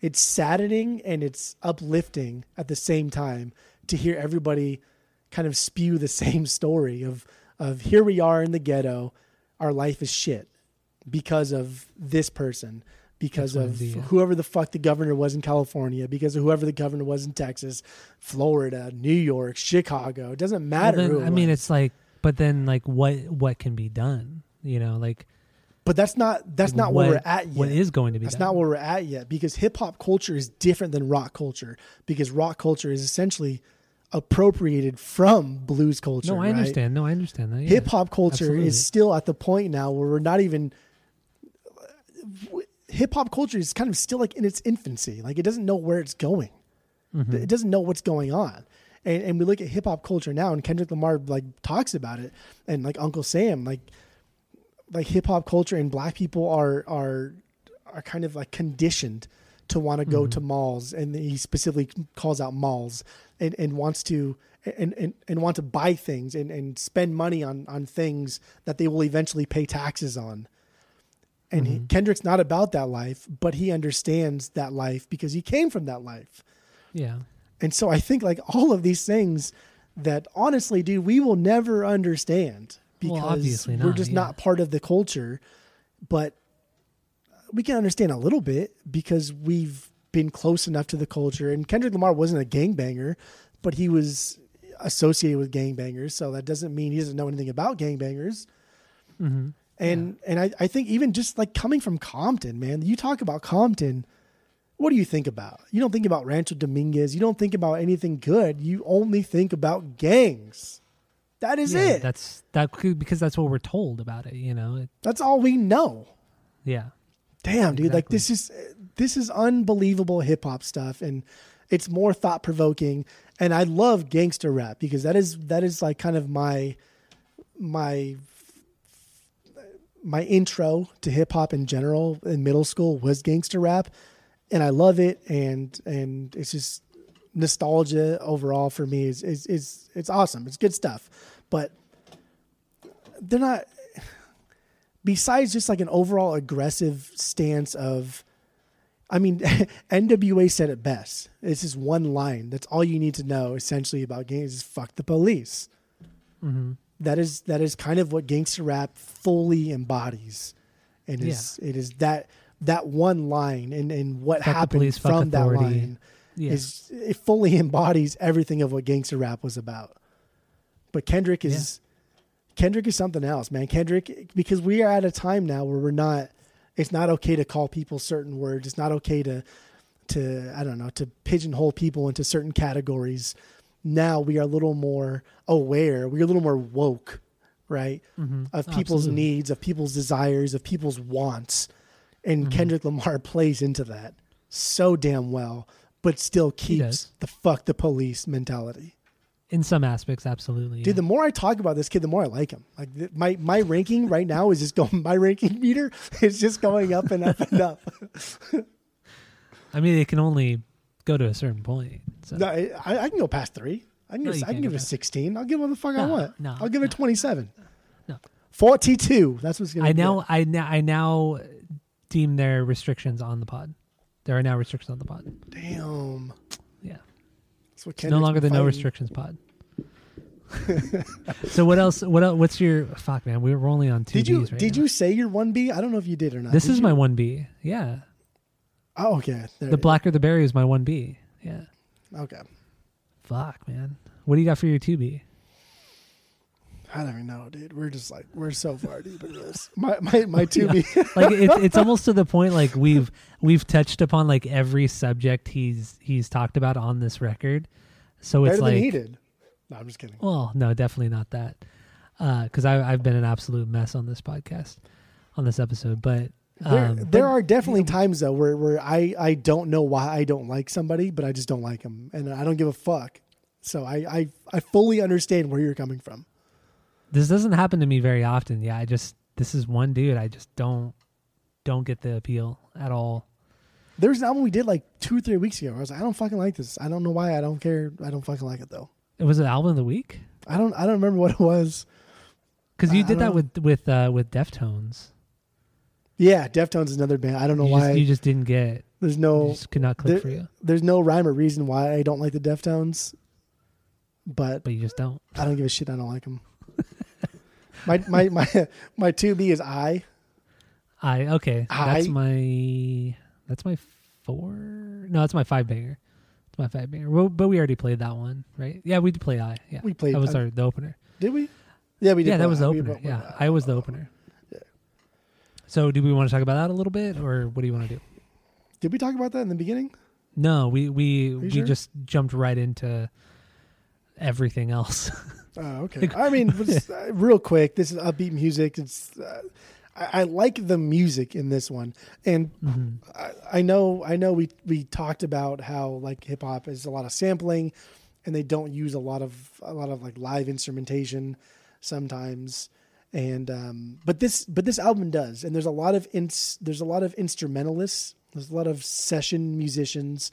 it's saddening and it's uplifting at the same time to hear everybody kind of spew the same story of of here we are in the ghetto our life is shit because of this person because of yeah. whoever the fuck the governor was in California because of whoever the governor was in Texas Florida New York Chicago it doesn't matter Well, then, who it I mean, it's like, but then like, what what can be done? You know, like but that's not that's not what, where we're at yet. What is going to be? That's that. not where we're at yet because hip hop culture is different than rock culture because rock culture is essentially appropriated from blues culture. No, I right? understand. No, I understand that. yeah. Hip hop culture Absolutely. is still at the point now where we're not even. Hip hop culture is kind of still like in its infancy. Like it doesn't know where it's going. Mm-hmm. It doesn't know what's going on. And and we look at hip hop culture now, and Kendrick Lamar like talks about it, and like Uncle Sam, like like hip hop culture and black people are are are kind of like conditioned to want to go to malls and he specifically calls out malls and, and wants to and, and, and want to buy things and, and spend money on, on things that they will eventually pay taxes on. And he, mm-hmm. Kendrick's not about that life, but he understands that life because he came from that life. Yeah. And so I think like all of these things that honestly, dude, we will never understand Well, because we're just yeah. not part of the culture. But we can understand a little bit because we've been close enough to the culture. And Kendrick Lamar wasn't a gangbanger, but he was associated with gangbangers. So that doesn't mean he doesn't know anything about gangbangers. Mm-hmm. And and I, I think even just like coming from Compton, man, you talk about Compton. What do you think about? You don't think about Rancho Dominguez. You don't think about anything good. You only think about gangs. That is yeah, it. That's that could- because that's what we're told about it. You know. It, That's all we know. yeah. Damn, dude, like this is this is unbelievable hip hop stuff and it's more thought provoking and I love gangster rap because that is that is like kind of my my my intro to hip hop in general in middle school was gangster rap and I love it and and it's just nostalgia overall for me is is is it's awesome. It's good stuff. But they're not besides just like an overall aggressive stance of I mean NWA said it best. It's just one line. That's all you need to know essentially about gangs is fuck the police. Mm-hmm. That is that is kind of what gangster rap fully embodies. And is it is that that one line and, and what Fuck happened police, from that line Yeah. is it fully embodies everything of what gangster rap was about. But Kendrick is Kendrick is something else, man. Kendrick because we are at a time now where we're not it's not okay to call people certain words. It's not okay to to I don't know, to pigeonhole people into certain categories. Now we are a little more aware. We're a little more woke, right? Mhm. Of people's Absolutely. needs, of people's desires, of people's wants. And Mm-hmm. Kendrick Lamar plays into that so damn well, but still keeps the fuck the police mentality. In some aspects, absolutely. Dude, yeah. the more I talk about this kid, the more I like him. Like th- my my ranking right now is just going. My ranking meter is just going up and up and up. I mean, it can only go to a certain point. So. No, I, I can go past three. I can No, give, I can give it a sixteen. I'll give what the fuck I No, want. no, I'll give it twenty seven. No. Forty two. That's what's gonna. I be now, it. I now, I now deem there restrictions on the pod. There are now restrictions on the pod. Damn. That's what no longer the been no restrictions pod. so what else? What else? What's your fuck, man? We're only on two. Did you Bs right did now. you say your one B? I don't know if you did or not. This Did is you? my one B. Yeah, Oh, okay. There the blacker the berry is my one B. Yeah. Okay. Fuck, man. What do you got for your two B? I don't even know, dude. We're just like we're so far deep into this. My my my two B. like it's it's almost to the point like we've we've touched upon like every subject he's he's talked about on this record. So it's Better like did. No, I'm just kidding. well, no, definitely not that. Because I I've been an absolute mess on this podcast, on this episode. But There, um, there but- are definitely times though where, where I, I don't know why I don't like somebody, but I just don't like them, and I don't give a fuck. So I, I I fully understand where you're coming from. This doesn't happen to me very often. Yeah, I just this is one dude I just don't don't get the appeal at all. There was an album we did like two or three weeks ago. I was like, I don't fucking like this. I don't know why. I don't care. I don't fucking like it though. It was an album of the week I don't I don't remember what it was. because you I did that don't with with uh, with Deftones. Yeah, Deftones is another band. I don't know you why. Just, you just didn't get. there's no just could not click there- for you, there's no rhyme or reason why I don't like the Deftones, but but you just don't. I don't give a shit. I don't like them. My my my my two B is I. I okay. That's my that's my four. No, that's my five banger. It's my five banger. Well, but we already played that one, right? Yeah, we did play I. Yeah, We played- That was I- our the opener. Did we? Yeah, we did. Yeah, that was the I. Opener. we- Yeah, I was the uh, opener. So, do we want to talk about that a little bit, or what do you want to do? Did we talk about that in the beginning? No, we we we sure? just jumped right into everything else. Oh, okay. I mean, uh, real quick, this is upbeat music. It's uh, I, I like the music in this one, and I, I know I know we we talked about how like hip hop is a lot of sampling, and they don't use a lot of a lot of like live instrumentation sometimes, and um, but this but this album does, and there's a lot of ins, there's a lot of instrumentalists, there's a lot of session musicians,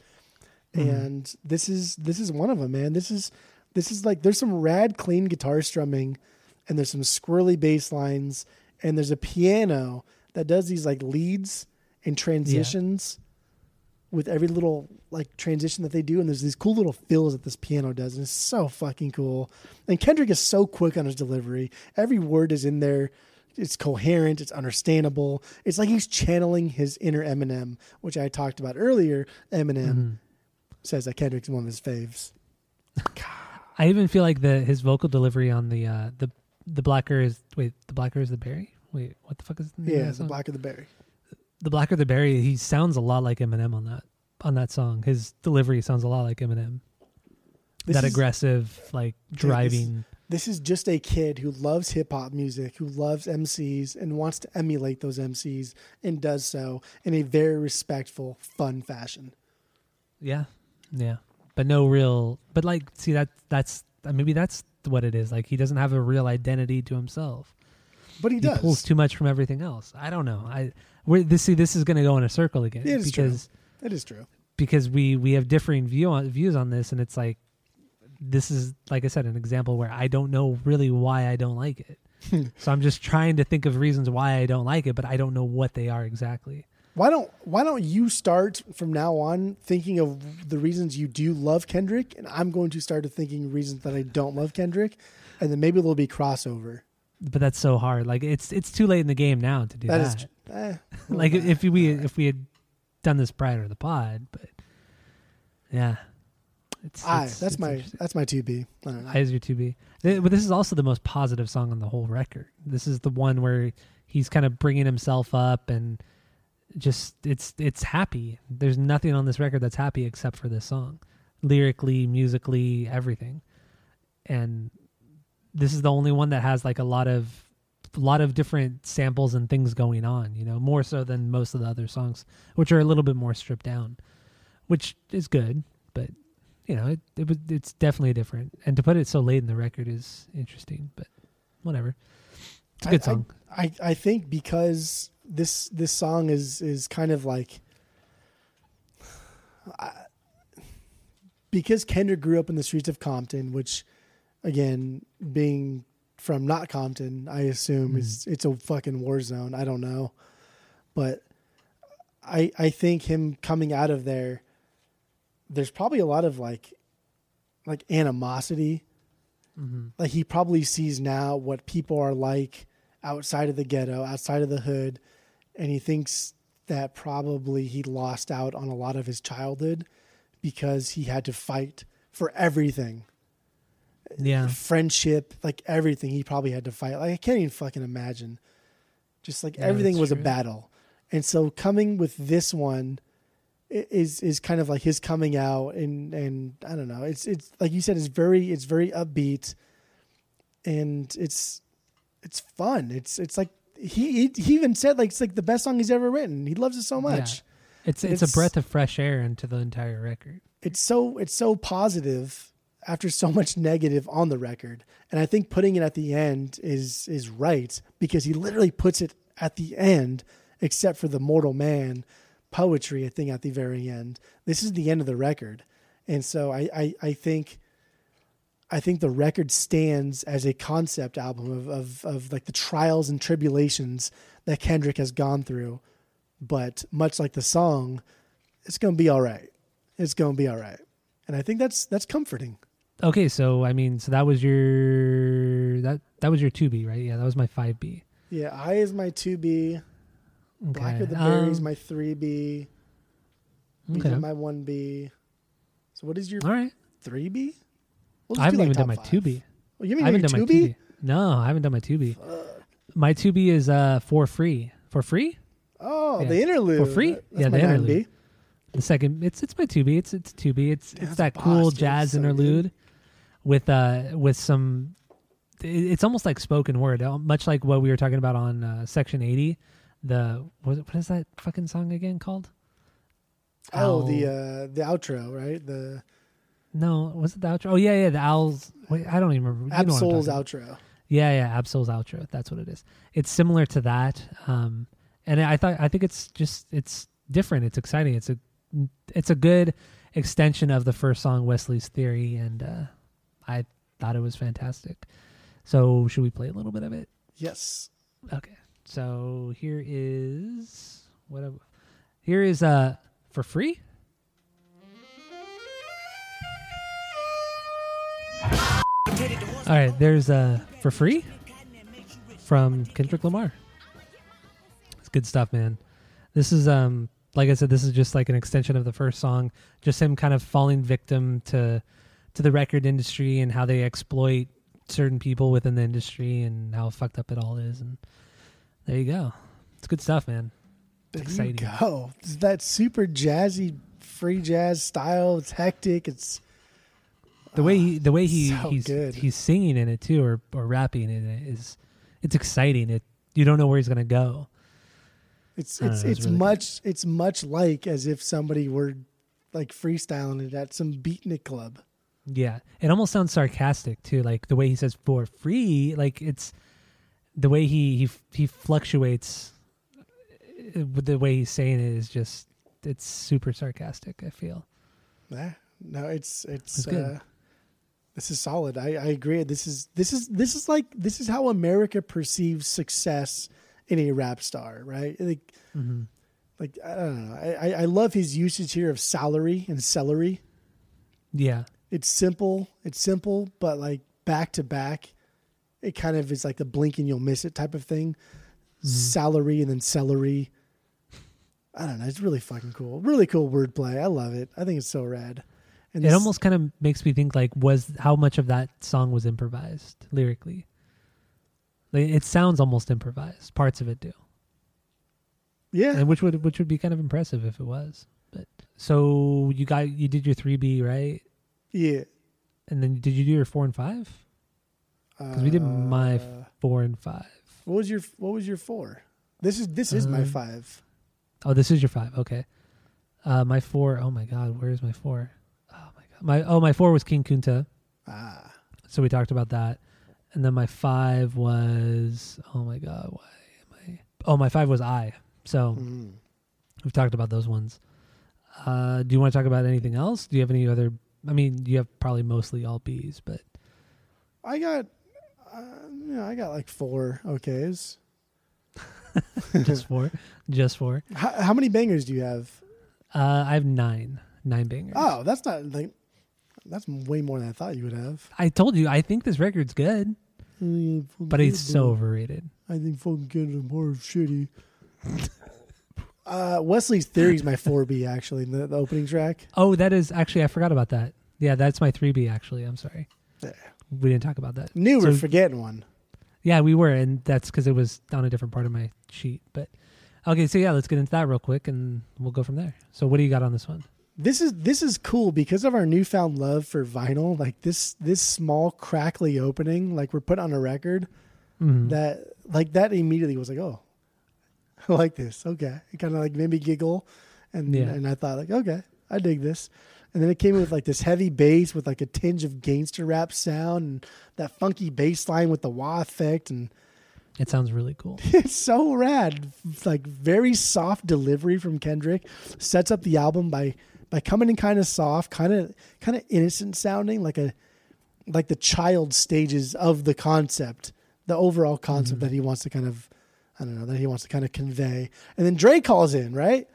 and this is this is one of them, man. This is this is like there's some rad clean guitar strumming and there's some squirrely bass lines and there's a piano that does these like leads and transitions with every little like transition that they do and there's these cool little fills that this piano does and it's so fucking cool. And kendrick is so quick on his delivery. Every word is in there. It's coherent. It's understandable. It's like he's channeling his inner eminem which i talked about earlier. Eminem mm-hmm. says that kendrick's one of his faves I even feel like the his vocal delivery on the uh the the blacker is wait the blacker is the berry wait what the fuck is the yeah the song? black the berry the blacker the berry he sounds a lot like Eminem on that on that song. His delivery sounds a lot like Eminem. This that is- aggressive like this- driving. This is just a kid who loves hip hop music, who loves MCs and wants to emulate those MCs and does so in a very respectful, fun fashion. yeah yeah but no real but like see that that's maybe that's what it is like he doesn't have a real identity to himself But he he does. pulls too much from everything else i don't know i we're this see this is going to go in a circle again It is true. because it is true. because we we have differing view on views on this and it's like this is like i said an example where i don't know really why i don't like it so i'm just trying to think of reasons why i don't like it but i don't know what they are exactly Why don't Why don't you start from now on thinking of the reasons you do love Kendrick, and I'm going to start thinking reasons that I don't love Kendrick, and then maybe there'll be crossover. but that's so hard like it's it's too late in the game now to do that that, is eh, like if we if we had done this prior to the pod but yeah it's, I, it's- that's it's my that's my two B. I. I is your 2B. But this is also the most positive song on the whole record. This is the one where he's kind of bringing himself up and just it's it's happy. There's nothing on this record that's happy except for this song. Lyrically, musically, everything. And this is the only one that has like a lot of a lot of different samples and things going on, you know, more so than most of the other songs, which are a little bit more stripped down, which is good, but you know, it, it was it's definitely different. And to put it so late in the record is interesting, but whatever. It's a good I- song. I, I, I think because this this song is is kind of like I- because Kendrick grew up in the streets of Compton, which again, being from not Compton, I assume is mm-hmm. it's a fucking war zone. I don't know. But I I think him coming out of there there's probably a lot of like like animosity mm-hmm. like he probably sees now what people are like outside of the ghetto, outside of the hood, and he thinks that probably he lost out on a lot of his childhood because he had to fight for everything. yeah. Friendship, like everything he probably had to fight. Like I can't even fucking imagine. Just like Yeah, everything was a battle. And so coming with this one is is kind of like his coming out and and I don't know. It's it's like you said it's very it's very upbeat and it's it's fun. It's it's like he he, he even said like it's like the best song he's ever written. He loves it so much. Yeah. It's, it's It's- a breath of fresh air into the entire record. It's so it's so positive after so much negative on the record. And I think putting it at the end is is right because he literally puts it at the end except for the mortal man poetry I think at the very end. This is the end of the record. And so I I, I think I think the record stands as a concept album of, of, of like the trials and tribulations that Kendrick has gone through. But much like the song, it's going to be all right. It's going to be all right. And I think that's that's comforting. Okay, so I mean, so that was your that that was your two B, right? Yeah, that was my five B. Yeah, I is my 2B, Black Okay. of the Berries um, my 3B, B okay. is my 1B. So what is your All right. 3B? We'll I haven't do, like, even done my five. two B. Oh, you I haven't haven't done done my 2B? No, I haven't done my two B. My B is uh for free for free. Oh, Yeah. the interlude For free? Yeah, the 9B. interlude. The second, it's it's my B. It's it's B. It's it's that boss, cool dude. jazz So interlude with uh with some. It's almost like spoken word, uh, much like what we were talking about on uh, section eighty. The what, what is that fucking song again called? Oh, the uh, the outro, right? The no, was it the outro? Oh yeah, yeah, the owls. Wait, I don't even remember. You know what I'm Ab-Soul's outro. Yeah, yeah, Ab-Soul's outro. That's what it is. It's similar to that, um, and I thought I think it's just it's different. It's exciting. It's a it's a good extension of the first song, Wesley's Theory, and uh, I thought it was fantastic. So should we play a little bit of it? Yes. Okay. So here is what I- here is uh for free. All right, there's uh for free from Kendrick Lamar. It's good stuff, man. This is um like I said, this is just like an extension of the first song, just him kind of falling victim to to the record industry and how they exploit certain people within the industry and how fucked up it all is and there you go. It's good stuff, man. There exciting. you go. It's that super jazzy free jazz style. It's hectic. It's The way he, the way he so he's good. he's singing in it too, or or rapping in it is it's exciting. It you don't know where he's gonna go. it's it's know, it's it's really good. much it's much like as if somebody were like freestyling it at some beatnik club. Yeah, it almost sounds sarcastic too, like the way he says "for free." Like it's the way he he he fluctuates uh, with the way he's saying it is just it's super sarcastic. I feel. Yeah. No, it's it's, It's good. uh this is solid. I, I agree. This is this is this is like this is how America perceives success in a rap star, right? Like hmm like I don't know. I, I- I love his usage here of salary and celery. Yeah, It's simple. It's simple, but like back to back, it kind of is like the blink and you'll miss it type of thing. Mm-hmm. Salary and then celery. I don't know. It's really fucking cool. Really cool wordplay. I love it. I think it's so rad. And it almost kind of makes me think like was how much of that song was improvised lyrically. Like, it sounds almost improvised. Parts of it do. yeah. and which would which would be kind of impressive if it was. But so you got you did your three B right, Yeah. and then did you do your four and five? Because we did my Uh, four and five. What was your What was your four? This is this is my Um, five. Oh, this is your five. Okay, uh, my four. Oh my God, where's my four? My oh my four was King Kunta. Ah, So we talked about that, and then my five was oh my God, why am I? Oh, my five was I. So mm. We've talked about those ones. Uh, do you want to talk about anything else? Do you have any other? I mean, you have probably mostly all B's, but I got. Uh, you know, I got like four okays. just four, just four. How, how many bangers do you have? Uh, I have nine, nine bangers. Oh, that's not like that's way more than I thought you would have. I told you, I think this record's good, but it's so overrated. I think fucking and more shitty. uh, Wesley's Theory is my 4B actually, the, the opening track. Oh, that is actually I forgot about that. Yeah, that's my three B. Actually, I'm sorry, Yeah. we didn't talk about that. Knew we're So- forgetting one. Yeah, we were, and that's because it was on a different part of my sheet. But okay, so yeah, let's get into that real quick, and we'll go from there. So, what do you got on this one? This is this is cool because of our newfound love for vinyl. Like this this small crackly opening, like we're put on a record. Mhm. That like that immediately was like, oh, I like this. Okay, it kind of like made me giggle, and Yeah. and I thought like, okay, I dig this. And then it came with like this heavy bass with like a tinge of gangster rap sound and that funky bass line with the wah effect and It sounds really cool. it's so rad. Like very soft delivery from Kendrick sets up the album by by coming in kind of soft, kind of kind of innocent sounding, like a like the child stages of the concept, the overall concept Mm-hmm. that he wants to kind of I don't know that he wants to kind of convey. And then Dre calls in, right?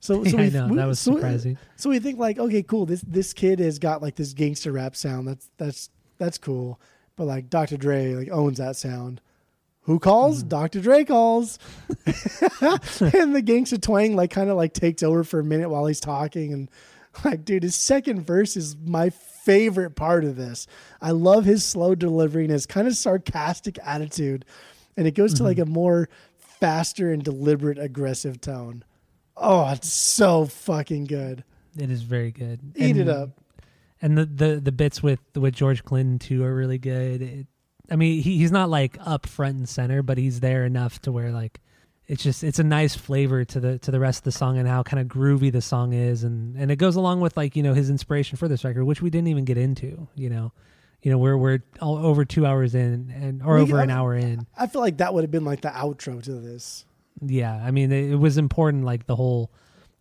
So, so Yeah, I we- know we- that was so- surprising. So we think like, okay, cool. This this kid has got like this gangster rap sound. That's that's that's cool. But like Dr. Dre like owns that sound. Who calls? Mm-hmm. Dr. Dre calls. and the gangster twang like kind of like takes over for a minute while he's talking and like dude, his second verse is my favorite part of this. I love his slow delivery and his kind of sarcastic attitude. And it goes to like a more faster and deliberate aggressive tone. Oh, it's so fucking good. It is very good. Eat And- it up. and the, the the bits with with George Clinton too are really good. It, I mean, he, he's not like up front and center, but he's there enough to where like it's just it's a nice flavor to the to the rest of the song and how kind of groovy the song is, and and it goes along with like you know his inspiration for this record, which we didn't even get into. You know, you know we're we're all over two hours in and or We- over an hour in. I feel like that would have been like the outro to this. Yeah, I mean, it, it was important, like the whole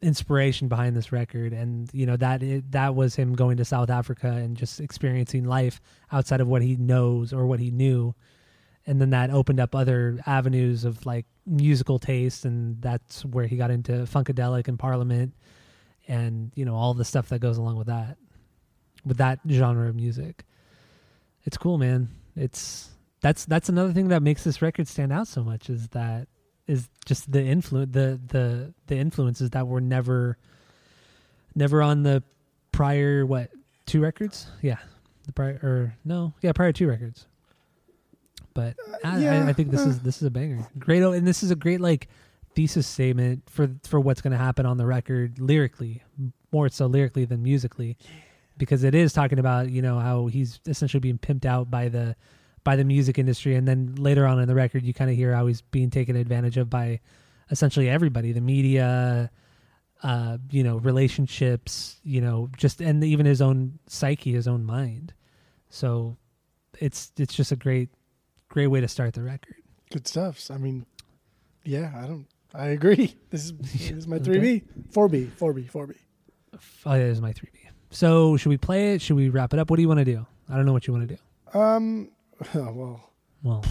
inspiration behind this record, and you know that it, that was him going to South Africa and just experiencing life outside of what he knows or what he knew, and then that opened up other avenues of like musical taste, and that's where he got into funkadelic and Parliament, and you know all the stuff that goes along with that, with that genre of music. It's cool, man. It's that's that's another thing that makes this record stand out so much is that is just the influence the the the influences that were never never on the prior what two records? Yeah. The prior or no. Yeah prior two records. But I, yeah, I, I think this uh. is this is a banger. Great and this is a great like thesis statement for for what's going to happen on the record lyrically more so lyrically than musically because it is talking about you know how he's essentially being pimped out by the by the music industry and then later on in the record you kind of hear how he's being taken advantage of by essentially everybody the media uh you know relationships you know just and even his own psyche his own mind so it's it's just a great great way to start the record Good stuff. I mean, yeah, I don't. I agree. This is this is my three B, four B, four B, four B. oh yeah, is my 3b so should we play it should we wrap it up what do you want to do i don't know what you want to do Um. Oh, well, well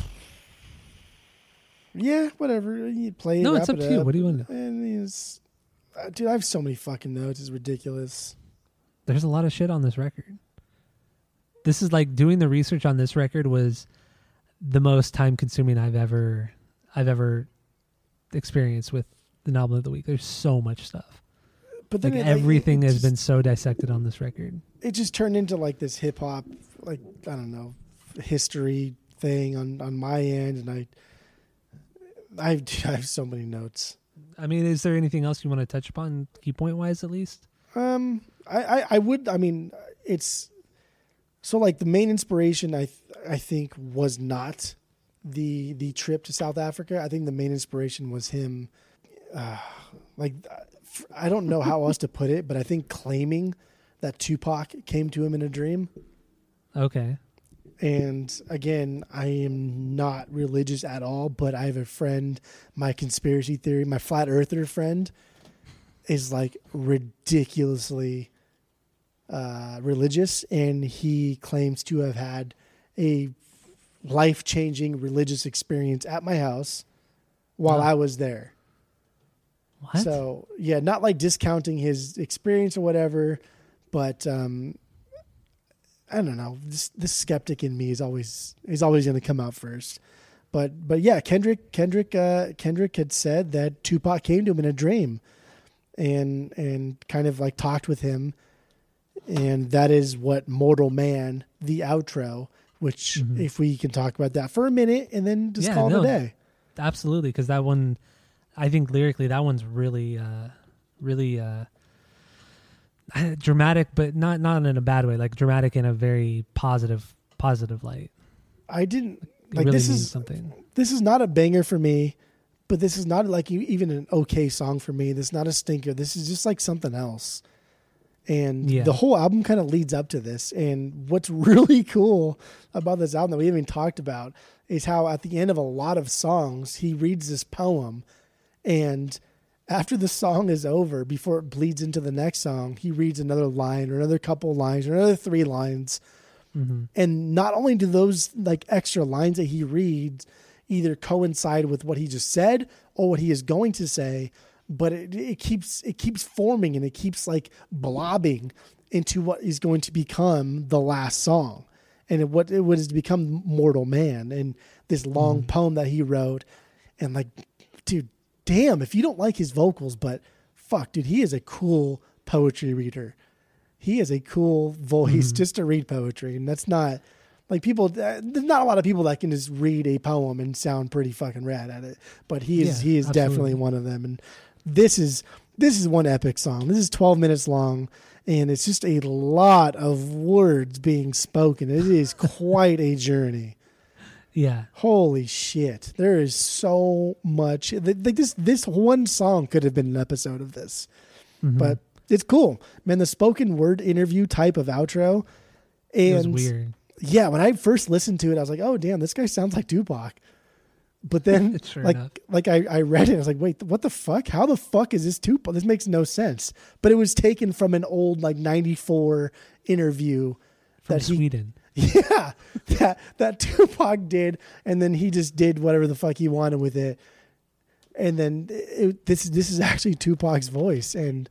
yeah, whatever. You play. no it's up it to you what do you want to do And it's, uh, dude, I have so many fucking notes. It's ridiculous. there's a lot of shit on this record. This is like doing the research on this record was the most time consuming I've ever I've ever experienced with the novel of the week. There's so much stuff. But Like it, everything it has just- been so dissected on this record. It just turned into like this hip hop, like I don't know, history thing on on my end, and I, I, I have so many notes. I mean, is there anything else you want to touch upon key point wise at least? Um, I, I, I would. I mean, it's so like the main inspiration. I, th- I think was not the the trip to South Africa. I think the main inspiration was him. Uh, like, I don't know how else to put it, but I think claiming that Tupac came to him in a dream. Okay. And again, I am not religious at all, but I have a friend, my conspiracy theory, my flat earther friend is like ridiculously uh, religious, and he claims to have had a life changing religious experience at my house while Wow. I was there. What? So yeah, not like discounting his experience or whatever, but um, I don't know. This this skeptic in me is always is always going to come out first. But but yeah, Kendrick Kendrick uh, Kendrick had said that Tupac came to him in a dream, and and kind of like talked with him, and that is what Mortal Man, the outro. Which Mhm. if we can talk about that for a minute and then just Yeah, call no, it a day. Absolutely, because that one, I think lyrically, that one's really, uh, really uh, Uh, dramatic, but not not in a bad way. Like dramatic in a very positive, positive light. I didn't It like really this is something. this is not a banger for me, but this is not like even an okay song for me. This is not a stinker. This is just like something else. And Yeah. the whole album kind of leads up to this. And what's really cool about this album that we haven't talked about is how at the end of a lot of songs, he reads this poem. And after the song is over, before it bleeds into the next song, he reads another line or another couple lines or another three lines. Hmm and not only do those like extra lines that he reads either coincide with what he just said or what he is going to say but it, it keeps it keeps forming and it keeps like blobbing into what is going to become the last song and what it was to become mortal man and this long poem that he wrote. And like dude damn if you don't like his vocals but fuck dude he is a cool poetry reader he is a cool voice just to read poetry and that's not Like people, uh, there's not a lot of people that can just read a poem and sound pretty fucking rad at it. But he is Yeah, he is definitely one of them. And this is this is one epic song. This is 12 minutes long, and it's just a lot of words being spoken. It is quite a journey. Yeah. Holy shit! There is so much. Like this, this one song could have been an episode of this, Mhm. but it's cool, man. The spoken word interview type of outro, it was and weird. yeah, when I first listened to it, I was like, "Oh, damn, this guy sounds like Tupac." But then, Sure like, enough. like I, I read it, I was like, "Wait, what the fuck? How the fuck is this Tupac? This makes no sense." But it was taken from an old like '94 interview From that he Sweden. yeah, that that Tupac did, and then he just did whatever the fuck he wanted with it. And then it, this this is actually Tupac's voice, and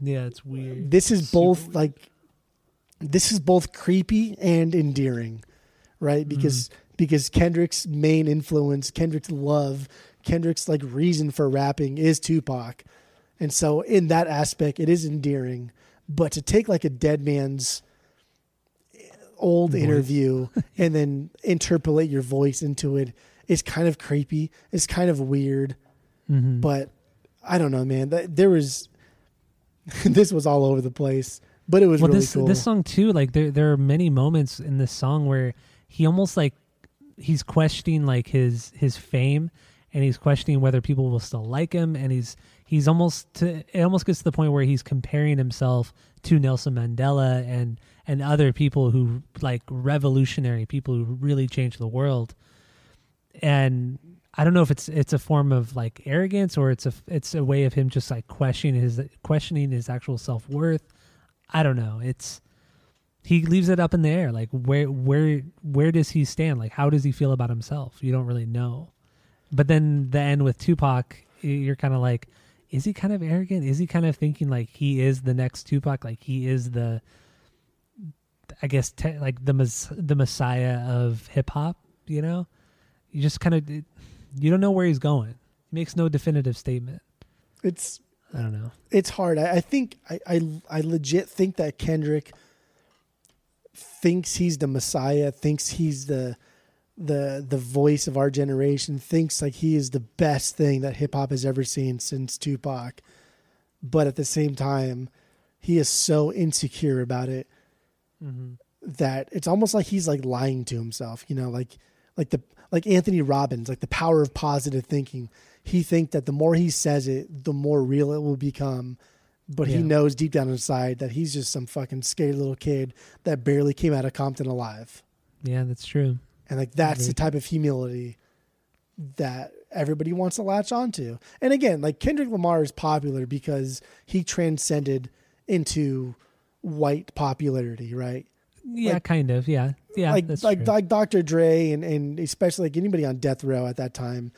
Yeah, it's weird. this is Super both weird. like this is both creepy and endearing, right? Because mm. because Kendrick's main influence, Kendrick's love, Kendrick's like reason for rapping is Tupac, and so in that aspect, it is endearing. But to take like a dead man's old Voice. interview and then interpolate your voice into it. is kind of creepy. It's kind of weird Mhm. but I don't know, man. That, there was this was all over the place, but it was well, really this cool. this song too, like there there are many moments in this song where he almost like he's questioning like his his fame and he's questioning whether people will still like him and he's he's almost to it almost gets to the point where he's comparing himself to Nelson Mandela and and other people who like revolutionary people who really changed the world and I don't know if it's it's a form of like arrogance or it's a it's a way of him just like questioning his questioning his actual self worth. I don't know. It's he leaves it up in the air. Like where where where does he stand? Like how does he feel about himself? You don't really know. But then the end with Tupac, you're kind of like, is he kind of arrogant? Is he kind of thinking like he is the next Tupac? Like he is the, I guess te- like the mes- the messiah of hip hop. You know, you just kind of you don't know where he's going. He makes no definitive statement. it's I don't know. it's hard. I, I think I, I I legit think that Kendrick thinks he's the Messiah, thinks he's the the the voice of our generation, thinks like he is the best thing that hip hop has ever seen since Tupac. But at the same time, he is so insecure about it mm-hmm. that it's almost like he's like lying to himself, you know, like like the like Anthony Robbins, like the power of positive thinking. He think that the more he says it, the more real it will become. But he knows deep down inside that he's just some fucking scared little kid that barely came out of Compton alive. Yeah, that's true. And like that's Very the type of humility that everybody wants to latch onto. And again, like Kendrick Lamar is popular because he transcended into white popularity, right? Yeah, Like- kind of. Yeah, yeah. like like true. like Dr. Dre and and especially like anybody on death row at that time.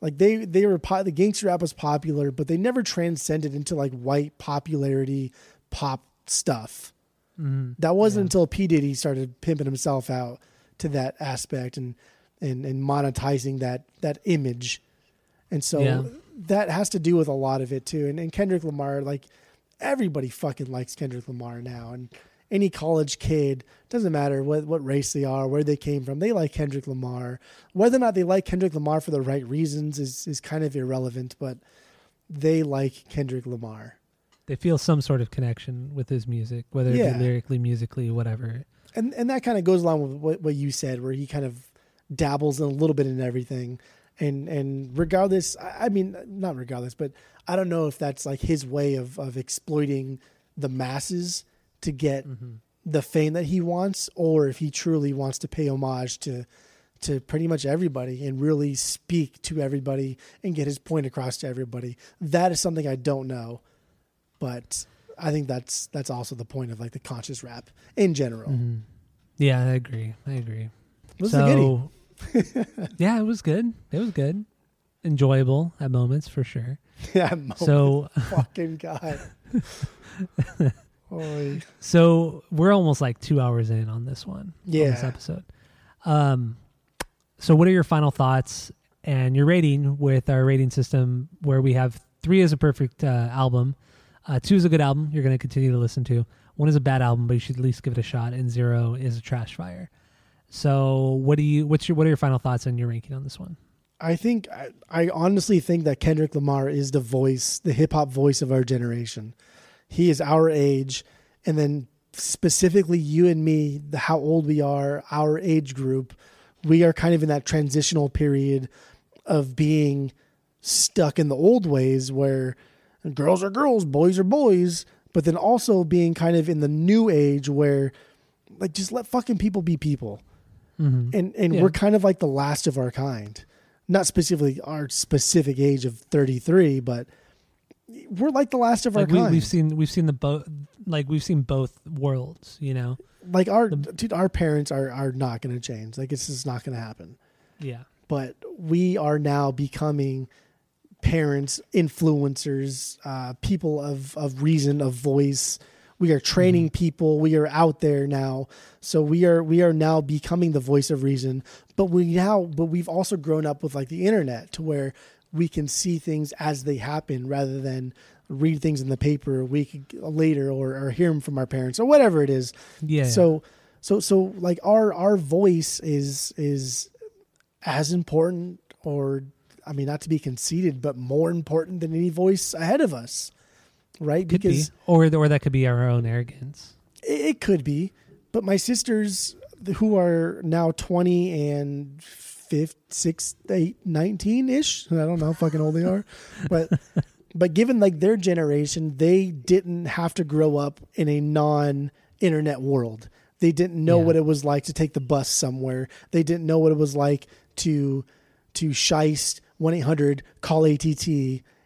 Like they they were po- the gangster rap was popular, but they never transcended into like white popularity pop stuff. Mhm. That wasn't Yeah. until P Diddy started pimping himself out to that aspect and and and monetizing that that image. And so Yeah. that has to do with a lot of it too. And, and Kendrick Lamar, like everybody fucking likes Kendrick Lamar now. And any college kid, doesn't matter what, what race they are, where they came from, they like Kendrick Lamar. Whether or not they like Kendrick Lamar for the right reasons is, is kind of irrelevant, but they like Kendrick Lamar. they feel some sort of connection with his music, whether it be lyrically, musically, whatever. And and that kind of goes along with what, what you said, where he kind of dabbles in a little bit in everything, and and regardless, I I mean, not regardless, but I don't know if that's like his way of of exploiting the masses to get mm-hmm. the fame that he wants, or if he truly wants to pay homage to to pretty much everybody and really speak to everybody and get his point across to everybody. That is something I don't know, but I think that's that's also the point of like the conscious rap in general. Yeah, I agree. I agree. Was it so, yeah, it was good. It was good. Enjoyable at moments for sure. Yeah, So, fucking god. Holy. so we're almost like two hours in on this one. on this episode. Um, so what are your final thoughts and your rating with our rating system, where we have three is a perfect uh, album, uh, two is a good album you're going to continue to listen to, one is a bad album but you should at least give it a shot, and zero is a trash fire. So what do you what's your what are your final thoughts on your ranking on this one? I think I, I honestly think that Kendrick Lamar is the voice, the hip hop voice of our generation. He is our age, and then specifically you and me, the how old we are, our age group, we are kind of in that transitional period of being stuck in the old ways where girls are girls, boys are boys, but then also being kind of in the new age where like just let fucking people be people. And and Mm-hmm. Yeah. we're kind of like the last of our kind. Not specifically our specific age of 33, but we're like the last of Like our we, kind. we've seen we've seen the both like we've seen both worlds, you know. like our dude, our parents are are not going to change. Like it's just not going to happen. Yeah. But we are now becoming parents, influencers, uh, people of of reason, of voice. We are training people. We are out there now, so we are we are now becoming the voice of reason. But we now, but we've also grown up with like the internet to where we can see things as they happen rather than read things in the paper a week later or, or hear them from our parents or whatever it is. Yeah. So so so like our our voice is is as important or I mean not to be conceited, but more important than any voice ahead of us. Right? could because be. Or or that could be our own arrogance. it, it could be. But my sisters who are now 20 and 5, 6, 8, 19 ish. I don't know how fucking old they are. But but given like their generation, they didn't have to grow up in a non internet world. They didn't know Yeah. what it was like to take the bus somewhere. They didn't know what it was like to to shiest one eight hundred call ATT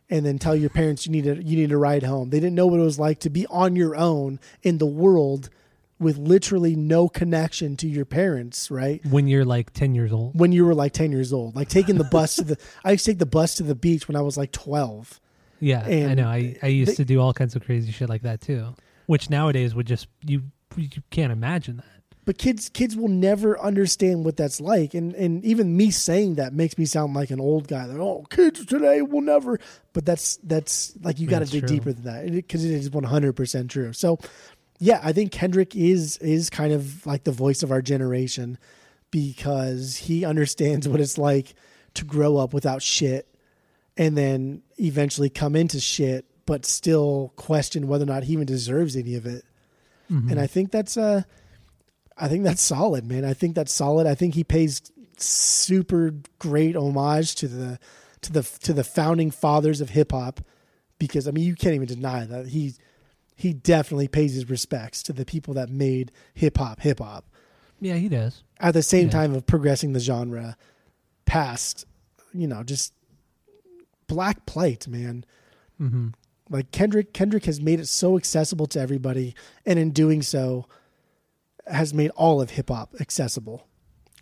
and then tell your parents you need to you need to ride home. They didn't know what it was like to be on your own in the world with literally no connection to your parents, right? When you're like ten years old. When you were like ten years old, like taking the bus to the I used to take the bus to the beach when I was like twelve. Yeah, I know. I, I used they- to do all kinds of crazy shit like that too. Which nowadays would just you you can't imagine that. But kids kids will never understand what that's like. And and even me saying that makes me sound like an old guy. Like oh kids today will never but that's that's like you got to dig deeper than that. Because it is 100% true. So yeah i think kendrick is is kind of like the voice of our generation because he understands what it's like to grow up without shit and then eventually come into shit but still question whether or not he even deserves any of it. And i think that's uh I think that's solid, man. I think that's solid. I think he pays super great homage to the to the to the founding fathers of hip hop because I mean you can't even deny that he he definitely pays his respects to the people that made hip hop hip hop Yeah, he does. at the same Yeah. time of progressing the genre past you know just black plight, man. hmm Like Kendrick Kendrick has made it so accessible to everybody and in doing so has made all of hip hop accessible.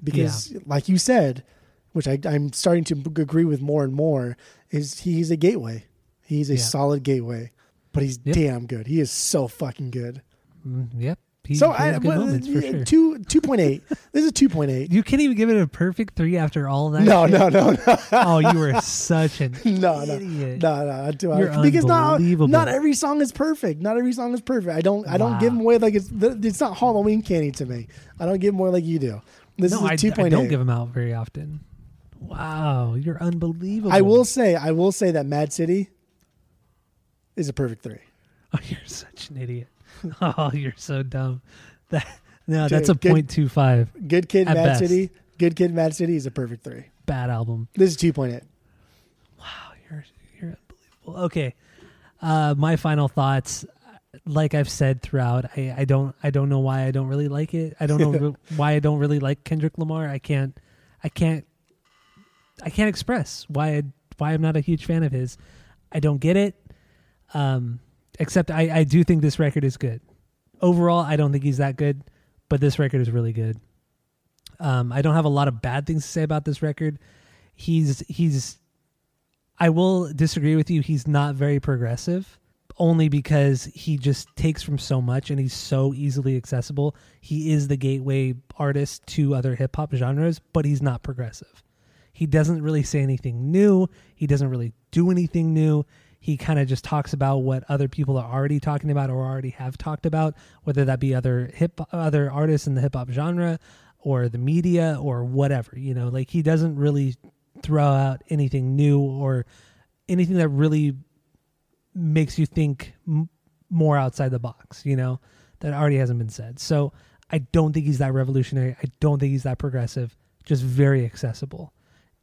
Because like you said, which I, I'm starting to agree with more and more, is he's a gateway. He's a Yeah. solid gateway. But he's Yep. damn good. He is so fucking good. Mm, yep. He, so I well, moments for yeah, sure. two two point eight. this is two point eight. You can't even give it a perfect three after all that. No, shit? no, no, no. Oh, you were such an No, no, idiot. no, no. Do- You're because not unbelievable. not every song is perfect. Not every song is perfect. I don't I don't Wow. give them away like it's it's not Halloween candy to me. I don't give them away like you do. This no, is a two I don't give them out very often. Wow, you're unbelievable. I will say I will say that Mad City is a perfect three. Oh, you're such an idiot. Oh, you're so dumb. That no, Dude, that's a good- point two five. Good Kid, Mad best. City. Good Kid, Mad City is a perfect three. Bad album. This is two point eight. Wow, you're you're unbelievable. Okay, uh, my final thoughts. Like I've said throughout, I, I don't I don't know why I don't really like it. I don't know re- why I don't really like Kendrick Lamar. I can't I can't I can't express why I why I'm not a huge fan of his. I don't get it. Um, except I I do think this record is good. Overall, I don't think he's that good, but this record is really good. Um, I don't have a lot of bad things to say about this record. He's he's I will disagree with you. He's not very progressive, only because he just takes from so much and he's so easily accessible. He is the gateway artist to other hip hop genres, but he's not progressive. He doesn't really say anything new. He doesn't really do anything new. He kind of just talks about what other people are already talking about or already have talked about, whether that be other hip other artists in the hip hop genre or the media or whatever. You know, like he doesn't really throw out anything new or anything that really makes you think m- more outside the box. You know, that already hasn't been said. So I don't think he's that revolutionary. I don't think he's that progressive. Just very accessible,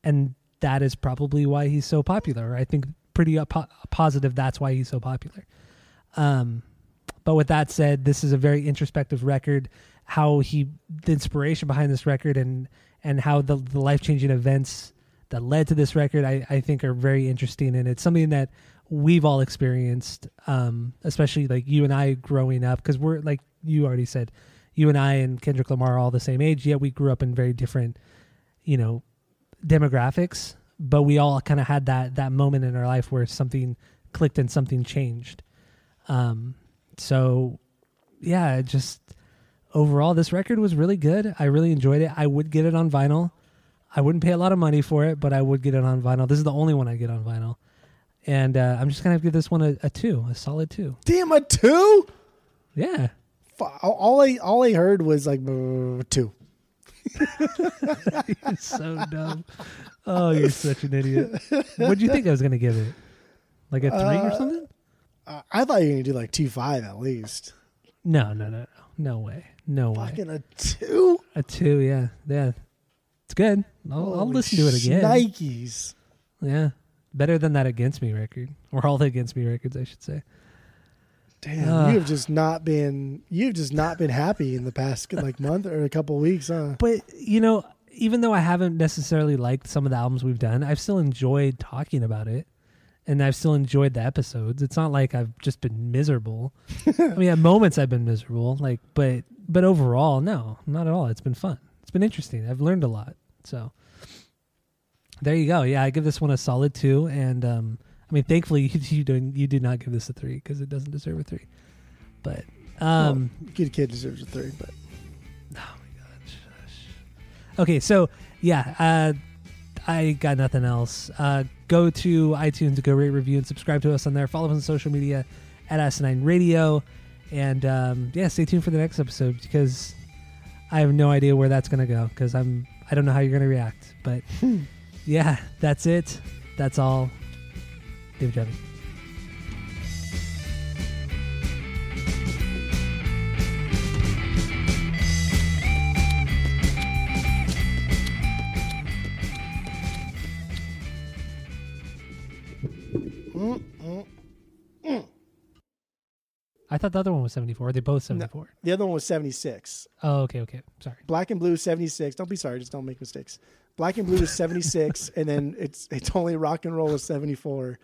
and that is probably why he's so popular. I think pretty po- positive that's why he's so popular. Um, but with that said, this is a very introspective record. How he, the inspiration behind this record, and and how the the life changing events that led to this record, I I think are very interesting, and it's something that we've all experienced, um, especially like you and I growing up, because we're like you already said, you and I and Kendrick Lamar are all the same age, yet we grew up in very different, you know, demographics, but we all kind of had that that moment in our life where something clicked and something changed. Um, so yeah, just overall this record was really good. I really enjoyed it. I would get it on vinyl. I wouldn't pay a lot of money for it, but I would get it on vinyl. This is the only one I get on vinyl. And uh, I'm just gonna give this one a, a two, a solid two. Damn a two. Yeah, All I all I heard was like two. You're so dumb. Oh, you're such an idiot. What do you think I was gonna give it? Like a three or Uh, something? Uh, I thought you were gonna do like two five at least. No, no, no, no, no way, no way. Fucking a two. A two, yeah, yeah. It's good. I'll, I'll listen to it again. Nikes. Yeah, better than that Against Me record, or all the Against Me records, I should say. Damn, Ah. you have just not been you've just not been happy in the past like month or a couple weeks, huh? But you know, even though I haven't necessarily liked some of the albums we've done, I've still enjoyed talking about it, and I've still enjoyed the episodes. It's not like I've just been miserable. I mean, at moments I've been miserable, like, but but overall, no, not at all. It's been fun. It's been interesting. I've learned a lot. So there you go. Yeah, I give this one a solid two, and um, I mean, thankfully you you doing you did not give this a three because it doesn't deserve a three. But um, Good kid deserves a three, but oh my gosh. Okay, so yeah, uh, I got nothing else. Uh, go to iTunes, go rate, review, and subscribe to us on there. Follow us on social media at Asinine Radio, and um, yeah, stay tuned for the next episode because I have no idea where that's gonna go because I'm I don't know how you're gonna react. But yeah, that's it. That's all. I thought the other one was 74. Are they both 74? the other one was seventy six. Oh, okay, okay. Sorry. Black and blue seventy six. Don't be sorry, just don't make mistakes. Black and blue is seventy six, and then it's it's only rock and roll is seventy four.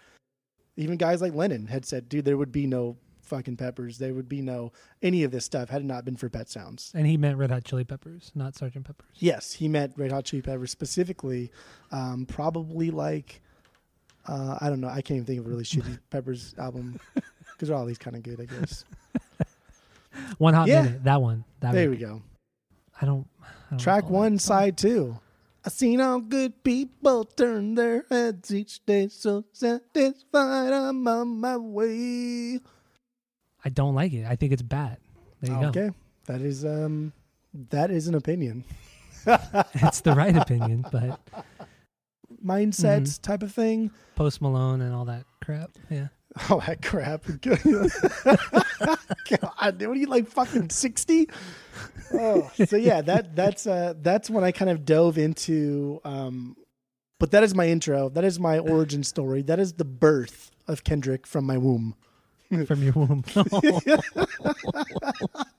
Even guys like Lennon had said, "Dude, there would be no fucking Peppers. There would be no any of this stuff had it not been for Pet Sounds." And he meant Red Hot Chili Peppers, not Sergeant Peppers. Yes, he meant Red Hot Chili Peppers specifically. Um, probably like uh, I don't know. I can't even think of a really shitty Peppers album because they're all these kind of good. I guess. One Hot Yeah. Minute. That one. That there we go. I don't. I don't Track one, song. side two. I seen all good people turn their heads each day, so satisfied I'm on my way. I don't like it. I think it's bad. There you go. Okay, that is um, that is an opinion, It's the right opinion, but mindsets Mm-hmm. type of thing. Post Malone and all that crap. Yeah. All that crap! God, what are you like fucking sixty? Oh, so yeah, that that's uh that's when I kind of dove into um, but that is my intro. That is my origin story. That is the birth of Kendrick from my womb. From your womb.